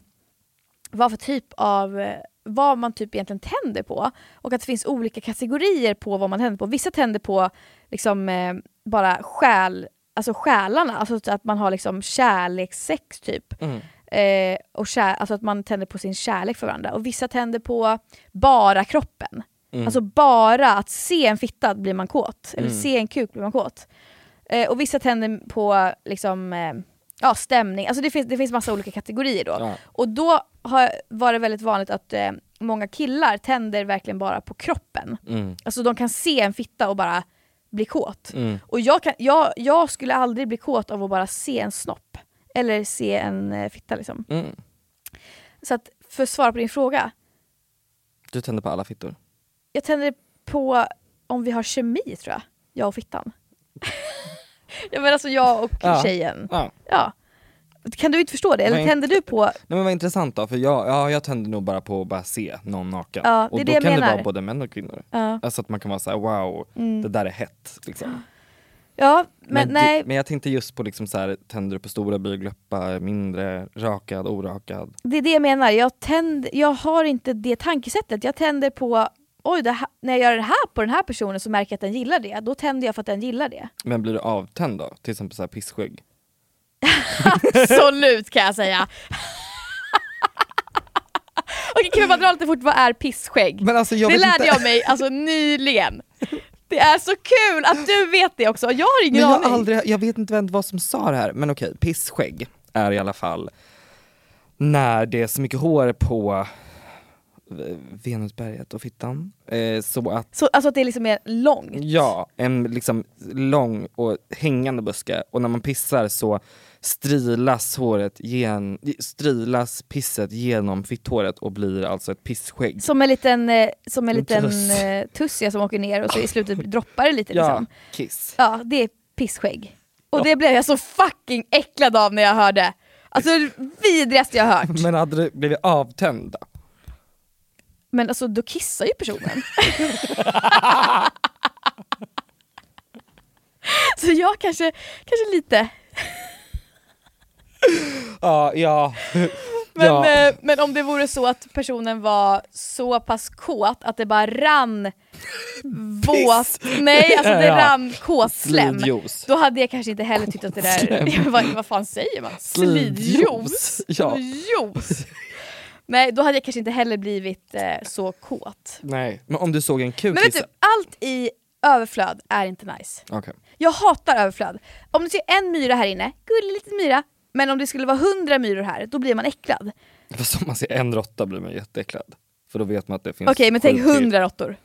vad för typ av, eh, vad man typ egentligen tänder på. Och att det finns olika kategorier på vad man tänder på. Vissa tänder på liksom eh, bara själ, alltså själarna, alltså att man har liksom kärlekssex typ. Mm. Eh, och kär, alltså att man tänder på sin kärlek för varandra. Och vissa tänder på bara kroppen. Mm. Alltså bara att se en fitta blir man kåt. Eller Mm. se en kuk blir man kåt. Eh, och vissa tänder på liksom, eh, ja, stämning. Alltså det finns, det finns massa olika kategorier då. Ja. Och då har, var det väldigt vanligt att eh, många killar tänder verkligen bara på kroppen. Mm. Alltså de kan se en fitta och bara bli kåt. Mm. Och jag, kan, jag, jag skulle aldrig bli kåt av att bara se en snopp. Eller se en eh, fitta liksom. Mm. Så att för att svara på din fråga. Du tänder på alla fittor. Jag tänder på om vi har kemi tror jag. Jag och fittan. <laughs> ja men alltså jag och Ja. tjejen. Ja. Ja. Kan du inte förstå det? Eller tänder du på... Nej men vad intressant då, för jag, ja, jag tänder nog bara på att bara se någon naken. Ja, det och då det kan det menar. vara både män och kvinnor. Ja. Alltså att man kan vara såhär wow, Mm. det där är hett. Liksom. Ja, men, Men, nej. Men jag tänkte just på liksom så här, tänder du på stora blygdläppar, mindre, rakad, orakad? Det är det jag menar. Jag, tänd, jag har inte det tankesättet. Jag tänder på oj här, när jag gör det här på den här personen så märker jag att den gillar det. Då tänder jag för att den gillar det. Men blir du avtänd då? Till exempel så här pissskägg? <laughs> Absolut kan jag säga. <laughs> Okej kan vi bara dra lite fort, vad är pissskägg? Alltså, det lärde inte. jag mig alltså nyligen. <laughs> Det är så kul att du vet det också, jag har ingen Men jag, aning. aldrig, jag vet inte vem, vad som sa det här, men okej, pissskägg är i alla fall när det är så mycket hår på Venusberget och fittan. Eh, så att, Så, alltså att det liksom är långt? ja, en liksom lång och hängande buske och när man pissar så strilas håret gen, strilas pisset genom fitthåret och blir alltså ett pissskägg. Som en liten, eh, som en En liten eh, tuss ja, som åker ner och så i slutet <laughs> droppar det lite Ja, liksom. kiss. Ja, det är pissskägg. Och det blev jag så fucking äcklad av när jag hörde. Alltså det vidrigaste jag hört. <laughs> Men hade du blivit avtänd då? Men alltså då kissar ju personen. <laughs> så jag kanske, kanske lite. Ja, ja. Men, ja. eh, men om det vore så att personen var så pass kåt att det bara rann våt, nej alltså det Ja. rann kåtslem. Slidjuice. Då hade jag kanske inte heller tyckt att det där, <laughs> vad, vad fan säger man? Slidjuice? Ja. Juice. Nej då hade jag kanske inte heller blivit eh, så kåt. Nej, men om du såg en kuk Men vet du, allt i överflöd är inte nice. Okej. Jag hatar överflöd. Om du ser en myra här inne, gullig liten myra, men om det skulle vara hundra myror här, då blir man äcklad. Fast om man ser en råtta blir man jätteäcklad. För då vet man att det finns Okej men tänk sju till. hundra råttor.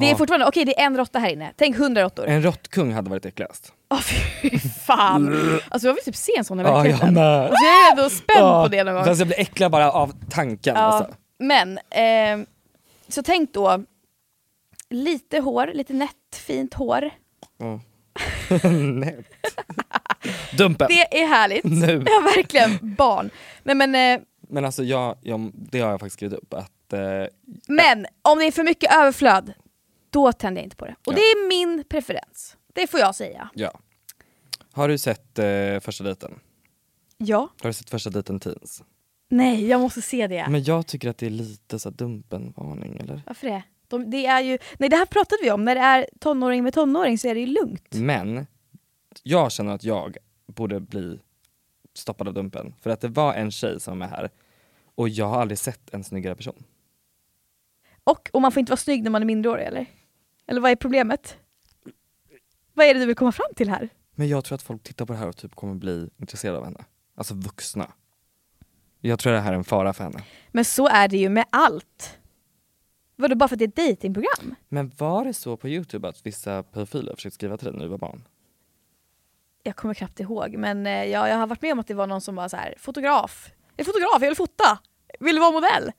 Det är fortfarande, okej det är en råtta här inne, tänk hundra råttor. En råttkung hade varit äckligast. Åh fy fan. <laughs> Alltså jag vill typ se en sån i Ja, jag verkligheten. med. alltså, jag är ändå spänd på det någon gång. Fast jag blir äcklad bara av tanken. Ja, Alltså. men, ehm, så tänk då, lite hår, lite nätt fint hår. <laughs> Nej. Dumpen. Det är härligt. Nu. Ja verkligen, barn. Nej, men, eh, Men alltså jag, jag, det har jag faktiskt skrivit upp att eh, men om det är för mycket överflöd, då tänder jag inte på det. Och Ja. det är min preferens. Det får jag säga. ja. Har du sett eh, första dejten? Ja. Har du sett första dejten Teens? Nej, jag måste se det. Men jag tycker att det är lite så dumpen-varning eller? Varför det? De, det är ju, nej det här pratade vi om, när det är tonåring med tonåring så är det ju lugnt. Men jag känner att jag borde bli stoppad av Dumpen. För att det var en tjej som är här och jag har aldrig sett en snyggare person. Och, och man får inte vara snygg när man är minderårig eller? Eller vad är problemet? Vad är det du vill komma fram till här? Men jag tror att folk tittar på det här och typ kommer bli intresserade av henne. Alltså vuxna. Jag tror det här är en fara för henne. Men så är det ju med allt. Vadå bara för att det är ett datingprogram? Men var det så på youtube att vissa pedofiler försökte skriva till dig när du var barn? Jag kommer knappt ihåg men eh, ja, jag har varit med om att det var någon som var så här: fotograf. Jag är fotograf, jag vill fota! Vill du vara modell?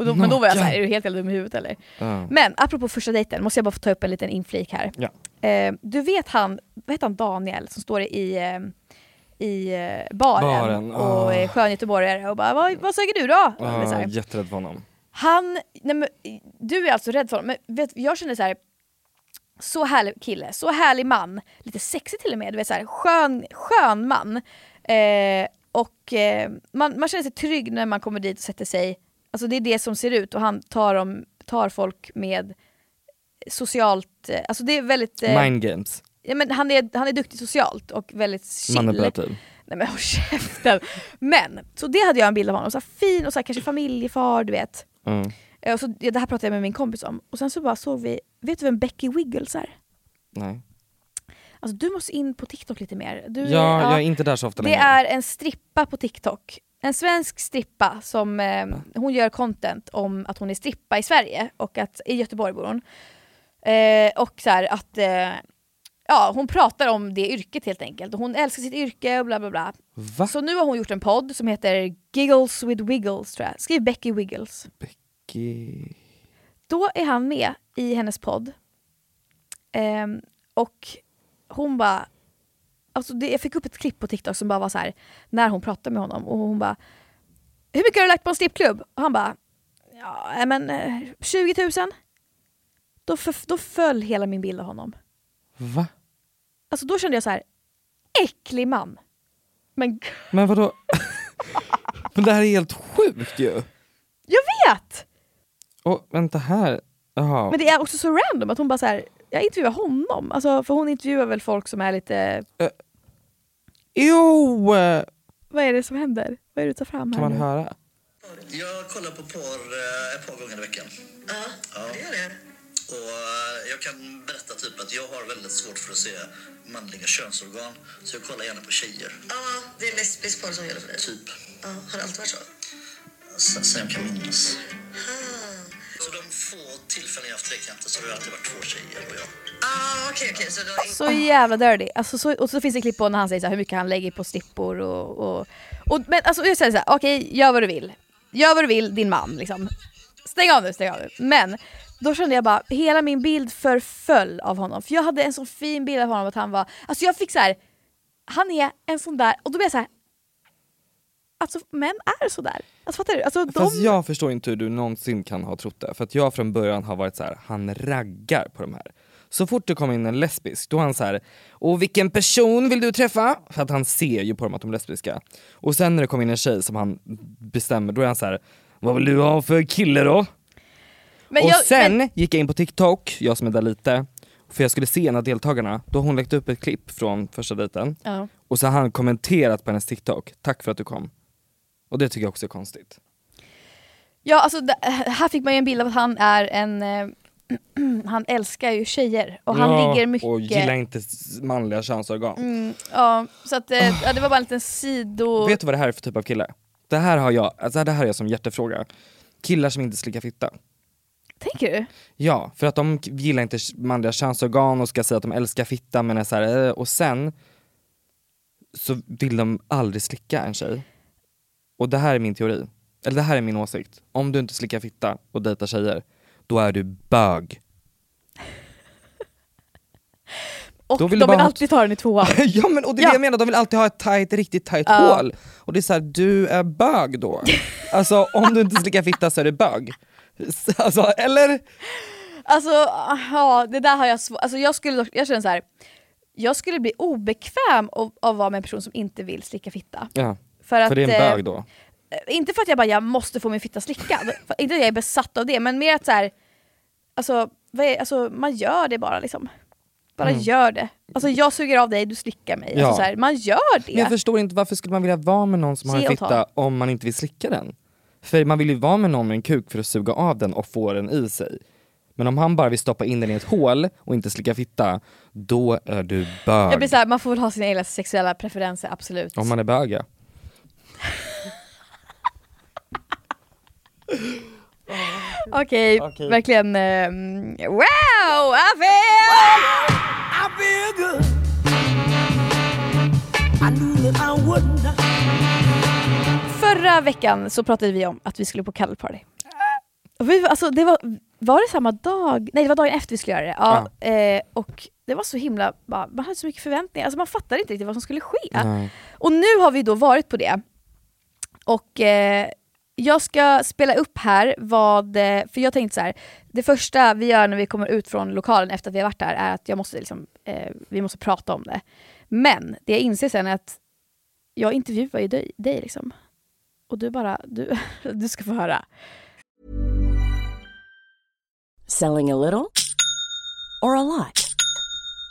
Och då, men då var jag så här, är du helt jävla dum i huvudet eller? Ja. Men apropå första dejten, måste jag bara få ta upp en liten inflik här. Ja. Eh, du vet han, vad heter han, Daniel som står i, eh, i eh, baren, Baren, och ah. är skön göteborgare och bara vad, vad söker du då? Är så här. jätterädd för honom. Han, nej men, du är alltså rädd för honom, men vet, jag känner så här. Så härlig kille, så härlig man, lite sexig till och med, du vet så här, skön, skön man. Eh, och eh, man, man känner sig trygg när man kommer dit och sätter sig, alltså det är det som ser ut och han tar, dem, tar folk med socialt, eh, alltså det är väldigt... eh, Mind games. Ja, men han, är, han är duktig socialt och väldigt chill. Manipulativ. Nej men <laughs> håll käften. Men, så det hade jag en bild av honom, så fin och så här, kanske familjefar, du vet. Mm. Eh, Och så, ja, det här pratade jag med min kompis om. Och sen så bara såg vi, vet du vem Becky Wiggles är? Nej. Alltså du måste in på TikTok lite mer. Du, Ja, jag är inte där så ofta Det längre. är en strippa på TikTok. En svensk strippa som, eh, hon gör content om att hon är strippa i Sverige och att i Göteborg bor hon. Eh, och så här att eh, ja, hon pratar om det yrket helt enkelt. Och hon älskar sitt yrke och bla bla bla. Va? Så nu har hon gjort en podd som heter Giggles with Wiggles tror jag. Skriv Becky Wiggles. Ge- Då är han med i hennes podd. Ehm, och hon bara... Alltså det, jag fick upp ett klipp på TikTok som bara var så här när hon pratade med honom och hon bara Hur mycket har du lagt på en strippklubb? Och han bara Ja men eh, 20 000. Då, för, då föll hela min bild av honom. Va? Alltså då kände jag så här äcklig man. Men <laughs> Men vadå? <laughs> Men det här är helt sjukt ju. jag vet! Och vänta här. Jaha. Men det är också så random att hon bara så här, jag intervjuar honom. Alltså, för hon intervjuar väl folk som är lite... Jo! Vad är det som händer? Vad är det du tar fram här Kan man nu? höra? Jag kollar på porr eh, ett par gånger i veckan. Ja, det gör det. Och eh, jag kan berätta typ att jag har väldigt svårt för att se manliga könsorgan. Så jag kollar gärna på tjejer. Ja, det är lesbisk porr som gäller för dig. Typ. Ja, har det alltid varit så? Sen, sen jag kan minnas. Så de få tillfällen jag haft trekanter så har det alltid varit två tjejer och jag. Ah, okej, okej. Så har Så jävla dirty. Alltså, så, och så finns det klipp på när han säger så här, hur mycket han lägger på strippor och... och, och men alltså jag säger så här, okej gör vad du vill. Gör vad du vill din man liksom. Stäng av nu, stäng av nu. Men då kände jag bara, hela min bild förföll av honom. För jag hade en så fin bild av honom att han var, alltså jag fick så här. han är en sån där, och då blev jag så här. Alltså män är sådär. Alltså fattar du? Alltså, de, Fast jag förstår inte hur du någonsin kan ha trott det. För att jag från början har varit så här, han raggar på de här. Så fort det kommer in en lesbisk, då är han så här, och vilken person vill du träffa? För att han ser ju på dem att de är lesbiska. Och sen när det kommer in en tjej som han bestämmer, då är han så här, vad vill du ha för kille då? Men och jag- sen men- gick jag in på TikTok, jag som är där lite, för jag skulle se en av deltagarna, då har hon lagt upp ett klipp från första dejten. Ja. Och så har han kommenterat på hennes TikTok, tack för att du kom. Och det tycker jag också är konstigt. Ja alltså det, här fick man ju en bild av att han är en, eh, <clears throat> han älskar ju tjejer och han Ja, ligger mycket... Och gillar inte manliga könsorgan. Mm, ja, så att, eh, ja, det var bara en liten sido... Vet du vad det här är för typ av kille? Det här har jag, alltså det här är jag som hjärtefråga. Killar som inte slickar fitta. Tänker du? Ja, för att de gillar inte manliga könsorgan och ska säga att de älskar fitta men är så här, eh, och sen så vill de aldrig slicka en tjej. Och det här är min teori, eller det här är min åsikt. Om du inte slickar fitta och dejtar tjejer, då är du bög. Och de vill vill bara ha- alltid ta den i tvåan. <laughs> ja men och det är det jag menar, de vill alltid ha ett tight, riktigt tight Ja. hål. Och det är såhär, du är bög då. <laughs> alltså om du inte slickar fitta så är du bög. Alltså eller? Alltså, ja det där har jag svårt... Alltså jag skulle, jag känner så här. jag skulle bli obekväm av, av att vara med en person som inte vill slicka fitta. Ja, För, för det är en eh, bög då. Eh, Inte för att jag bara jag måste få min fitta slickad, inte att jag är besatt av det, men mer att så här, alltså, är, alltså man gör det bara liksom. Bara Mm. gör det. Alltså jag suger av dig, du slickar mig. Ja. Alltså, så här, man gör det. Men jag förstår inte varför skulle man vilja vara med någon som har en fitta om man inte vill slicka den? För man vill ju vara med någon med en kuk för att suga av den och få den i sig. Men om han bara vill stoppa in den i ett hål och inte slicka fitta, då är du bög. jag blir så här, man får väl ha sina egna sexuella preferenser, absolut. Om man är bög ja. Okej, Okej. verkligen... ehm, wow! I feel... I feel good. I knew that I would. Förra veckan så pratade vi om att vi skulle på cuddle party. Vi, alltså, det var, var det samma dag? Nej det var dagen efter vi skulle göra det. Ja, eh, och det var så himla, bara, man hade så mycket förväntningar, alltså man fattade inte riktigt vad som skulle ske. Nej. Och nu har vi då varit på det. Och eh, jag ska spela upp här vad, eh, för jag tänkte så här. det första vi gör när vi kommer ut från lokalen efter att vi har varit där är att jag måste liksom, eh, vi måste prata om det. Men det jag inser sen är att jag intervjuar ju dig, dig liksom. Och du bara, du, <laughs> du ska få höra. Selling a little or a lot?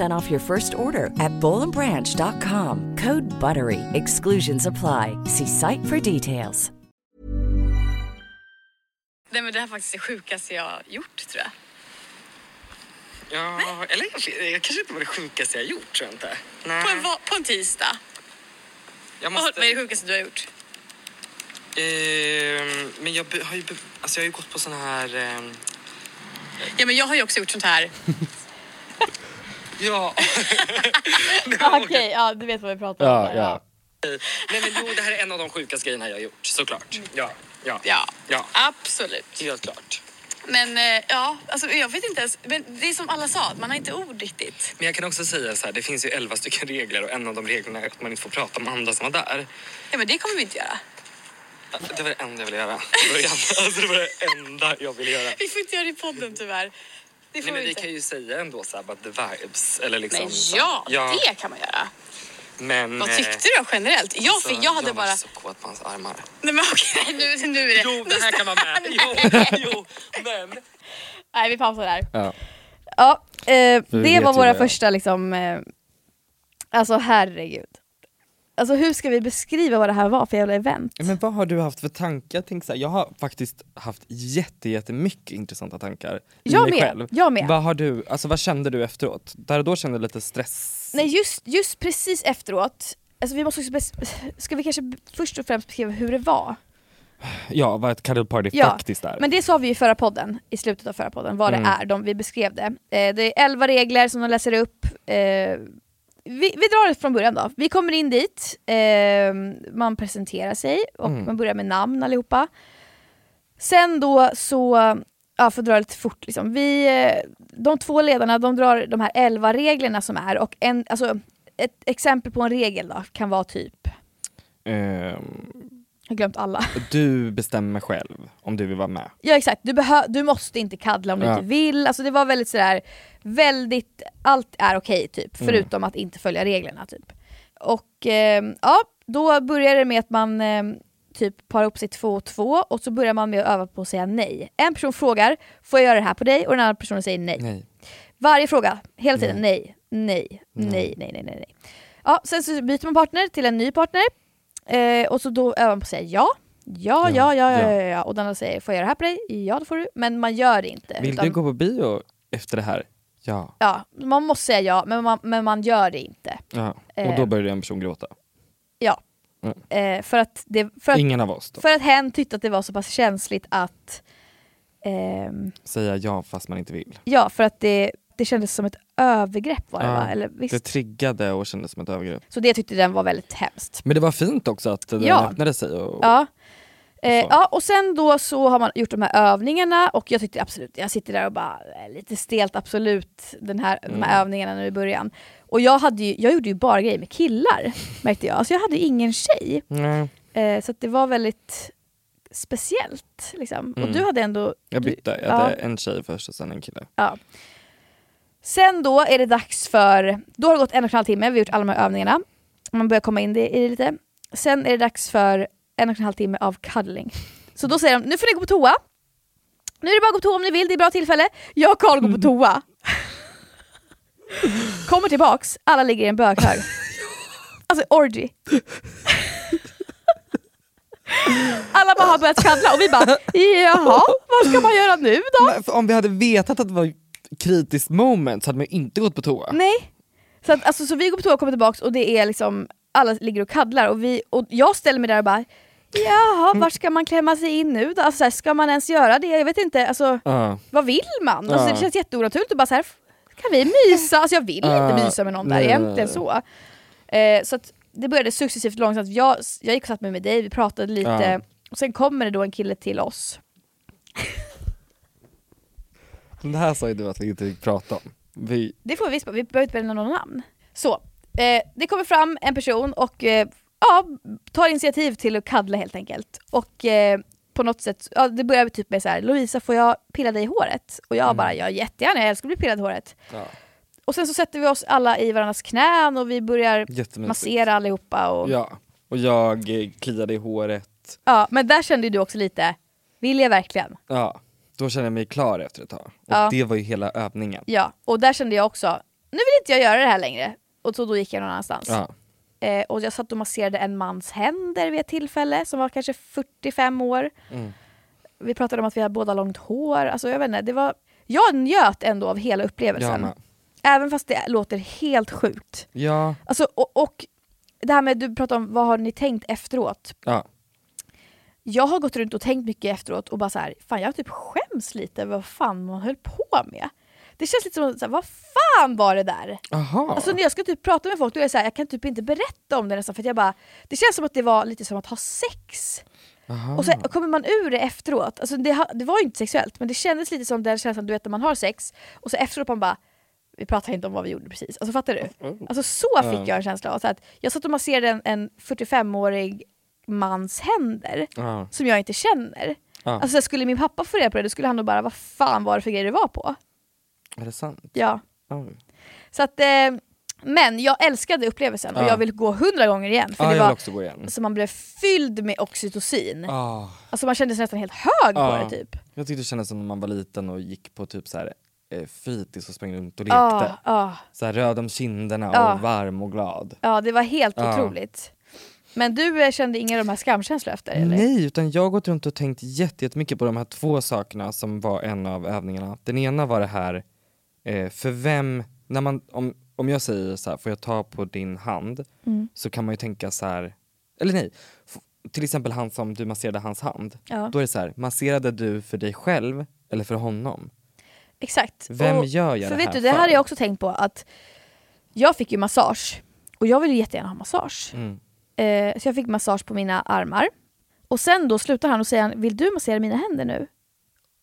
off your first order at bowlandbranch.com. Code BUTTERY. Exclusions apply. See site for details. Nej men det här är faktiskt det sjukaste jag har gjort tror jag. Ja, eller kanske, jag kanske inte var det sjukaste jag gjort, tror jag inte. Nej. På en, på en tisdag. Jag Vad måste... vad är det sjukaste du har gjort? Ehm, men jag har ju, alltså jag har ju gått på såna här... ehm, Ja men jag har ju också gjort sånt här. <laughs> ja. <laughs> Okej, ja du vet vad vi pratar om. där, Nej men jo, det här är en av de sjukaste grejerna jag har gjort, såklart. Ja, ja, Ja, ja. absolut. Helt klart. Men eh, ja, alltså jag vet inte ens. Men det är som alla sa, man har inte ord riktigt. Men jag kan också säga så här, det finns ju elva stycken regler och en av de reglerna är att man inte får prata om andra som var där. Ja men det kommer vi inte göra. Det var det enda jag ville göra. Alltså det var det enda jag ville göra. Vi får inte göra det i podden tyvärr. Det får Nej, men vi inte. kan ju säga ändå så här, about the vibes. Eller liksom, Men så- ja, det kan man göra. Men, Vad eh, tyckte du då generellt? Jag, alltså, fick, jag hade jag bara... var så kåt på hans armar. Nej men okej, <laughs> nu, nu är det... Jo, det här kan vara med. Jo, jo, men... Nej vi pausar där. Ja. Ja, eh, det vet var våra det. första liksom, eh, alltså herregud. Alltså hur ska vi beskriva vad det här var för jävla event? Men vad har du haft för tankar? Tänk så här, jag har faktiskt haft jätte, jättemycket intressanta tankar i Jag mig med, själv. jag med. Vad, har du, alltså, vad kände du efteråt? Där och då kände du lite stress? Nej just, just precis efteråt, alltså vi måste också ska vi kanske först och främst beskriva hur det var? Ja, vad ett cuddle party Ja, faktiskt är. Men det sa vi i förra podden, i slutet av förra podden, vad Mm. det är, de, vi beskrev det. Eh, det är 11 regler som de läser upp. Eh, vi, vi drar det från början då. Vi kommer in dit, eh, man presenterar sig och Mm. man börjar med namn allihopa. Sen då så, ja för att dra lite fort liksom. Vi, eh, de två ledarna de drar de här 11 reglerna som är och en, alltså, ett exempel på en regel då kan vara typ, Ehm, jag har glömt alla. du bestämmer själv om du vill vara med. Ja exakt, du, behö- du måste inte kaddla om du Ja. inte vill. Alltså det var väldigt sådär, väldigt, allt är okej typ, Mm. förutom att inte följa reglerna typ. Och ehm, ja, då börjar det med att man ehm, typ parar upp sig två och två och så börjar man med att öva på att säga nej. En person frågar, får jag göra det här på dig? Och den andra personen säger nej. Nej. Varje fråga, hela tiden nej, Nej. nej, nej, nej, nej. nej. Ja, sen så byter man partner till en ny partner eh, och så då övar man på att säga ja. Ja, ja, ja, ja, ja, ja. Och den andra säger får jag göra det här på dig? Ja det får du. Men man gör det inte. Vill utan- du gå på bio efter det här? Ja. Ja, man måste säga ja, men man, men man gör det inte. ja. Och Eh. då började en person gråta. Ja. Mm. Eh, för, att det, för, att, Ingen av oss då. för att hen tyckte att det var så pass känsligt att... ehm, Säga ja fast man inte vill. ja, för att det, det kändes som ett övergrepp var det va? Eller, det visst? triggade och kändes som ett övergrepp. Så det tyckte den var väldigt hemskt. Men det var fint också att den Ja. öppnade sig. Och, Ja. Eh, ja, och sen då så har man gjort de här övningarna och jag tyckte absolut, jag sitter där och bara, eh, lite stelt absolut, den här, de här Mm. övningarna nu i början. Och jag, hade ju, jag gjorde ju bara grejer med killar, <laughs> märkte jag. Alltså jag hade ju ingen tjej. Nej. Eh, så att det var väldigt speciellt. Liksom. Och Mm. du hade ändå... Jag bytte, jag ja. hade en tjej först och sen en kille. Ja. Sen då är det dags för, då har det gått en och en halv timme, vi har gjort alla de här övningarna. Man börjar komma in det- i det lite. Sen är det dags för en och en halv timme av cuddling. Så då säger de, nu får ni gå på toa. Nu är det bara att gå på toa om ni vill, det är ett bra tillfälle. Jag och Karl går på toa. <laughs> Kommer tillbaks, alla ligger i en böghög. <laughs> Alltså orgy. Alla bara har börjat cuddla och vi bara, jaha, vad ska man göra nu då? Men om vi hade vetat att det var kritiskt moment så hade man inte gått på toa. Nej. Så, att, alltså, så vi går på toa och kommer tillbaks och det är liksom, alla ligger och kaddlar och, vi, och jag ställer mig där och bara Jaha, Mm. vart ska man klämma sig in nu då? Alltså, här, ska man ens göra det? Jag vet inte, alltså, Ja. vad vill man? Alltså. Det känns jätteonaturligt att bara så här, kan vi mysa? Alltså jag vill Ja. inte mysa med någon där Nej, egentligen nej. så. Eh, så att det började successivt långsamt, jag, jag gick och satt mig med dig, vi pratade lite. Och sen kommer det då en kille till oss. Det här sa ju du att vi inte fick prata om. Vi, Det får vi visst, vi behöver inte nämna någon namn. Så, eh, det kommer fram en person och eh, ja, tar initiativ till att kaddla helt enkelt. Och eh, på något sätt, ja, det börjar typ med så här: Lovisa får jag pilla dig i håret? Och jag bara, ja jättegärna, jag älskar att bli pillad i håret. ja. Och sen så sätter vi oss alla i varandras knän och vi börjar massera allihopa. Och, ja. ja. Och jag eh, kliade i håret. men där kände du också lite, vill jag verkligen? Ja. Då kände jag mig klar efter ett tag. Och Ja. det var ju hela övningen. Ja, och där kände jag också, nu vill inte jag göra det här längre. Och så då gick jag någon annanstans. Ja. Eh, och jag satt och masserade en mans händer vid ett tillfälle som var kanske 45 år. Mm. Vi pratade om att vi hade båda långt hår. Alltså jag vet inte, det var... Jag njöt ändå av hela upplevelsen. med. Även fast det låter helt sjukt. Ja. Alltså, och, och det här med, du pratade om vad har ni tänkt efteråt? Ja. Jag har gått runt och tänkt mycket efteråt och bara så här, fan jag typ skäms lite över vad fan man höll på med. Det känns lite som, så här, vad fan var det där? Aha. Alltså när jag ska typ prata med folk då är jag så här, jag kan typ inte berätta om det nästan för jag bara, det känns som att det var lite som att ha sex. Aha. Och så kommer man ur det efteråt, alltså det, det var ju inte sexuellt men det kändes lite som den känslan du vet när man har sex och så efteråt man bara vi pratar inte om vad vi gjorde precis. Alltså fattar du? Alltså så fick Ja. jag en känsla av. Så att jag satt och masserade en, en 45-årig mans händer Ja. som jag inte känner. Ja. Alltså skulle min pappa få reda på det då skulle han nog bara, vad fan var det för grejer det var på? Är det sant? Ja. Oj. Så att, eh, men jag älskade upplevelsen och Ja. jag vill gå hundra gånger igen. För det var, också gå igen. Så man blev fylld med oxytocin. Ah. Alltså man kände sig nästan helt hög på Ja. det typ. Jag tyckte det kändes som när man var liten och gick på typ så här eh, fritids och sprang runt och Ja, lekte. ja. Så här röd om kinderna Ja. och varm och glad. Ja, det var helt otroligt. Men du eh, kände inga av de här skamkänslor efter? Eller? Nej, utan jag har gått runt och tänkt jätte- jättemycket på de här två sakerna som var en av övningarna. Den ena var det här, eh, för vem, när man, om, om jag säger så här, får jag ta på din hand? Mm. Så kan man ju tänka så här, eller nej, till exempel han som du masserade hans hand. Ja. Då är det så här, masserade du för dig själv eller för honom? Exakt. Vem Och- gör jag för det vet här du, det här har jag också tänkt på att jag fick ju massage och jag vill ju jättegärna ha massage. Mm. Eh, så jag fick massage på mina armar. Och sen då slutar han och säger vill du massera mina händer nu?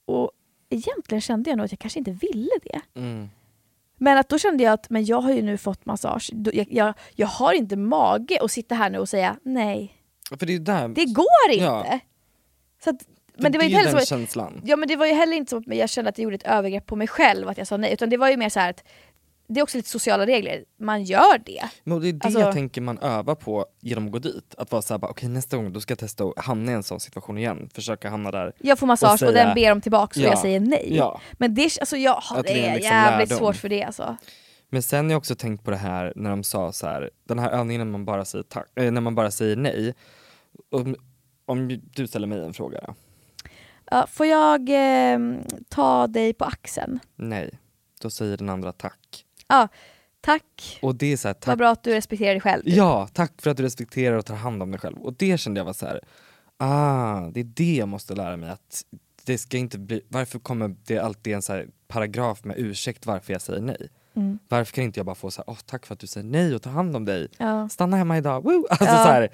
Och egentligen kände jag nog att jag kanske inte ville det. Mm. Men att då kände jag att men jag har ju nu fått massage. Jag, jag, jag har inte mage att sitta här nu och säga nej. För det är där, Det går inte. Ja. Så att, men det var ju heller som, känslan. Ja men det var ju heller inte som att jag kände att jag gjorde ett övergrepp på mig själv att jag sa nej. Utan det var ju mer så här att det är också lite sociala regler. Man gör det. Men det är det Alltså- jag tänker man övar på genom att gå dit. Att vara såhär, okej nästa gång då ska jag testa att hamna i en sån situation igen. Försöka hamna där. Jag får massage och, säga- den ber om tillbaka och Ja. jag säger nej. Ja. Men det, alltså jag, det det är liksom jävligt lärdom. svårt för det alltså. Men sen har jag också tänkt på det här när de sa så här, den här övningen när man bara säger, tack, eh, när man bara säger nej. Om, om du ställer mig en fråga då? Ja, får jag eh, ta dig på axeln? Nej. Då säger den andra tack. Ja, tack. Och det är så här, Vad tack. bra att du respekterar dig själv. Ja, tack för att du respekterar och tar hand om dig själv. Och det kände jag var så här, ah, det är det jag måste lära mig att det ska inte bli, varför kommer det alltid en så paragraf med ursäkt varför jag säger nej? Mm. Varför kan inte jag bara få så här, åh tack för att du säger nej och tar hand om dig. Ja. Stanna hemma idag, woo! <laughs> Alltså Ja. så här,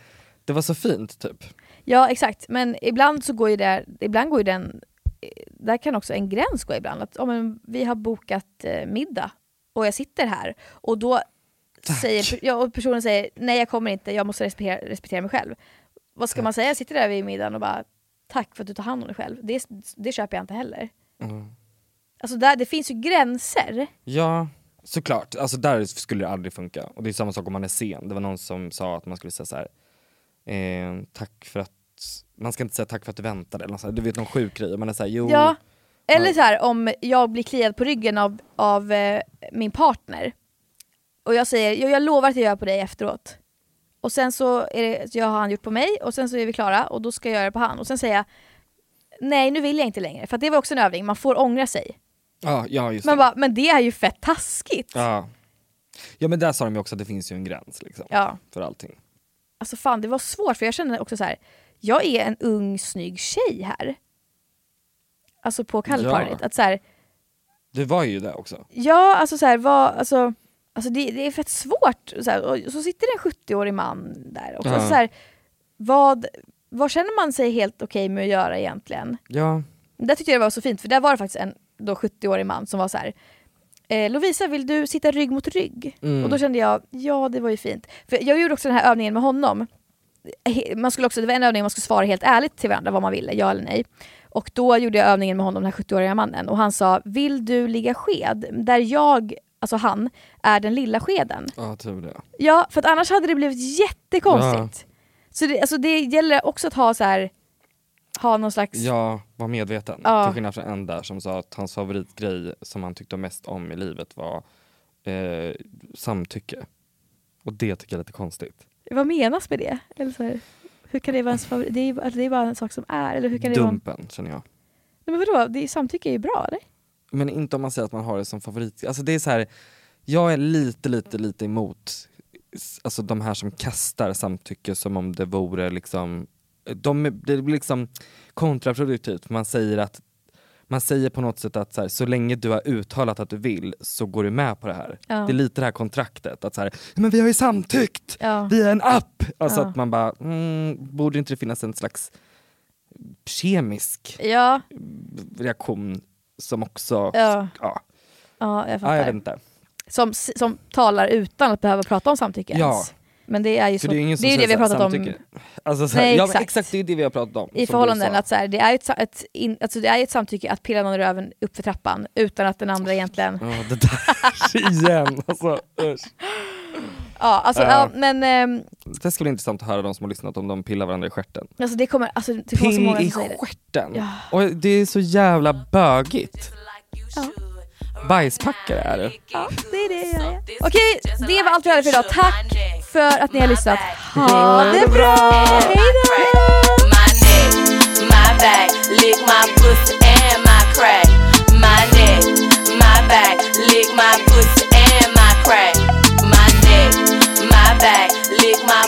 det var så fint typ. Ja exakt, men ibland så går ju det, ibland går ju den, där kan också en gräns gå ibland. Att, ja, men vi har bokat eh, middag och jag sitter här och då säger ja, och personen säger nej jag kommer inte, jag måste respektera, respektera mig själv. Vad ska man säga? Jag sitter där vid middagen och bara tack för att du tar hand om dig själv. Det, det köper jag inte heller. Mm. Alltså där, det finns ju gränser. Ja, såklart. Alltså där skulle det aldrig funka. Och det är samma sak om man är sen. Det var någon som sa att man skulle säga så här. Eh, tack för att, man ska inte säga tack för att du väntade eller något så här. Du vet någon sjuk grej. Man är såhär, jo. Ja. Eller så här om jag blir kliad på ryggen av, av eh, min partner och jag säger jo, jag lovar att jag gör på dig efteråt. Och sen så är det, så jag har han gjort på mig och sen så är vi klara och då ska jag göra det på han. Och sen säger jag nej nu vill jag inte längre. För det var också en övning, man får ångra sig. Ja, ja just Man det. bara, men det är ju fett taskigt. Ja. ja men där sa de ju också att det finns ju en gräns liksom. Ja. För allting. Alltså fan det var svårt för jag kände också så här. jag är en ung snygg tjej här. Alltså på kallpartyt. Ja. Att så här, Du var ju där också. Ja, alltså så här, vad, alltså, alltså det, det är fett svårt. Så, här, och så sitter det en 70-årig man där också. Ja. Så här, vad, vad känner man sig helt okej med att göra egentligen? Ja. Där tyckte jag det var så fint, för där var det faktiskt en då 70-årig man som var så här. Eh, Lovisa, vill du sitta rygg mot rygg? Mm. Och då kände jag, ja det var ju fint. För jag gjorde också den här övningen med honom. Man skulle också, det var en övning man skulle svara helt ärligt till varandra vad man ville, ja eller nej. Och då gjorde jag övningen med honom, den här 70-åriga mannen. Och han sa, vill du ligga sked? Där jag, alltså han, är den lilla skeden. Ja, tur det. Ja, för att annars hade det blivit jättekonstigt. Så det, alltså det gäller också att ha så här ha någon slags... Ja, var medveten. Ja. Till skillnad från en där som sa att hans favoritgrej som han tyckte mest om i livet var eh, samtycke. Och det tycker jag är lite konstigt. Vad menas med det? Eller så här, hur kan det vara ens favorit? Det är, alltså det är bara en sak som är. Eller hur kan det vara... en- Dumpen känner jag. Nej, men vadå? Det är, samtycke är ju bra eller? Men inte om man säger att man har det som favorit. Alltså det är så här, jag är lite, lite, lite emot alltså de här som kastar samtycke som om det vore liksom, de, det blir liksom kontraproduktivt. Man säger att man säger på något sätt att så, här, så länge du har uttalat att du vill så går du med på det här. Ja. Det är lite det här kontraktet, att så här, men vi har ju samtyckt, Ja. vi är en app! Alltså Ja. att man bara, mm, borde inte det finnas en slags kemisk Ja, reaktion som också, Ja. ja. ja jag Ja, fattar. jag vet inte. som, som talar utan att behöva prata om samtycke ens. Men det är ju så, det är ju det, är det vi har så pratat om. Alltså, så här, Nej, ja, exakt. exakt, det är det vi har pratat om. i förhållanden. du. Att så här, det, är ett, ett, in, alltså det är ett samtycke att pilla någon i röven upp för trappan utan att den andra egentligen... Ja, det där <laughs> igen. Alltså, usch. Ja, alltså, Ja. ja, men ehm, Det ska bli intressant att höra de som har lyssnat om de pillar varandra i stjärten. alltså det kommer, alltså, det kommer så Pill många i som säger det. stjärten? Ja. Och det är så jävla bögigt. Bajspackare är det. Ja, det är det jag är. Okej, det var allt vi hade för idag. Tack för att ni har lyssnat. Ha det bra! Hej då! Lick my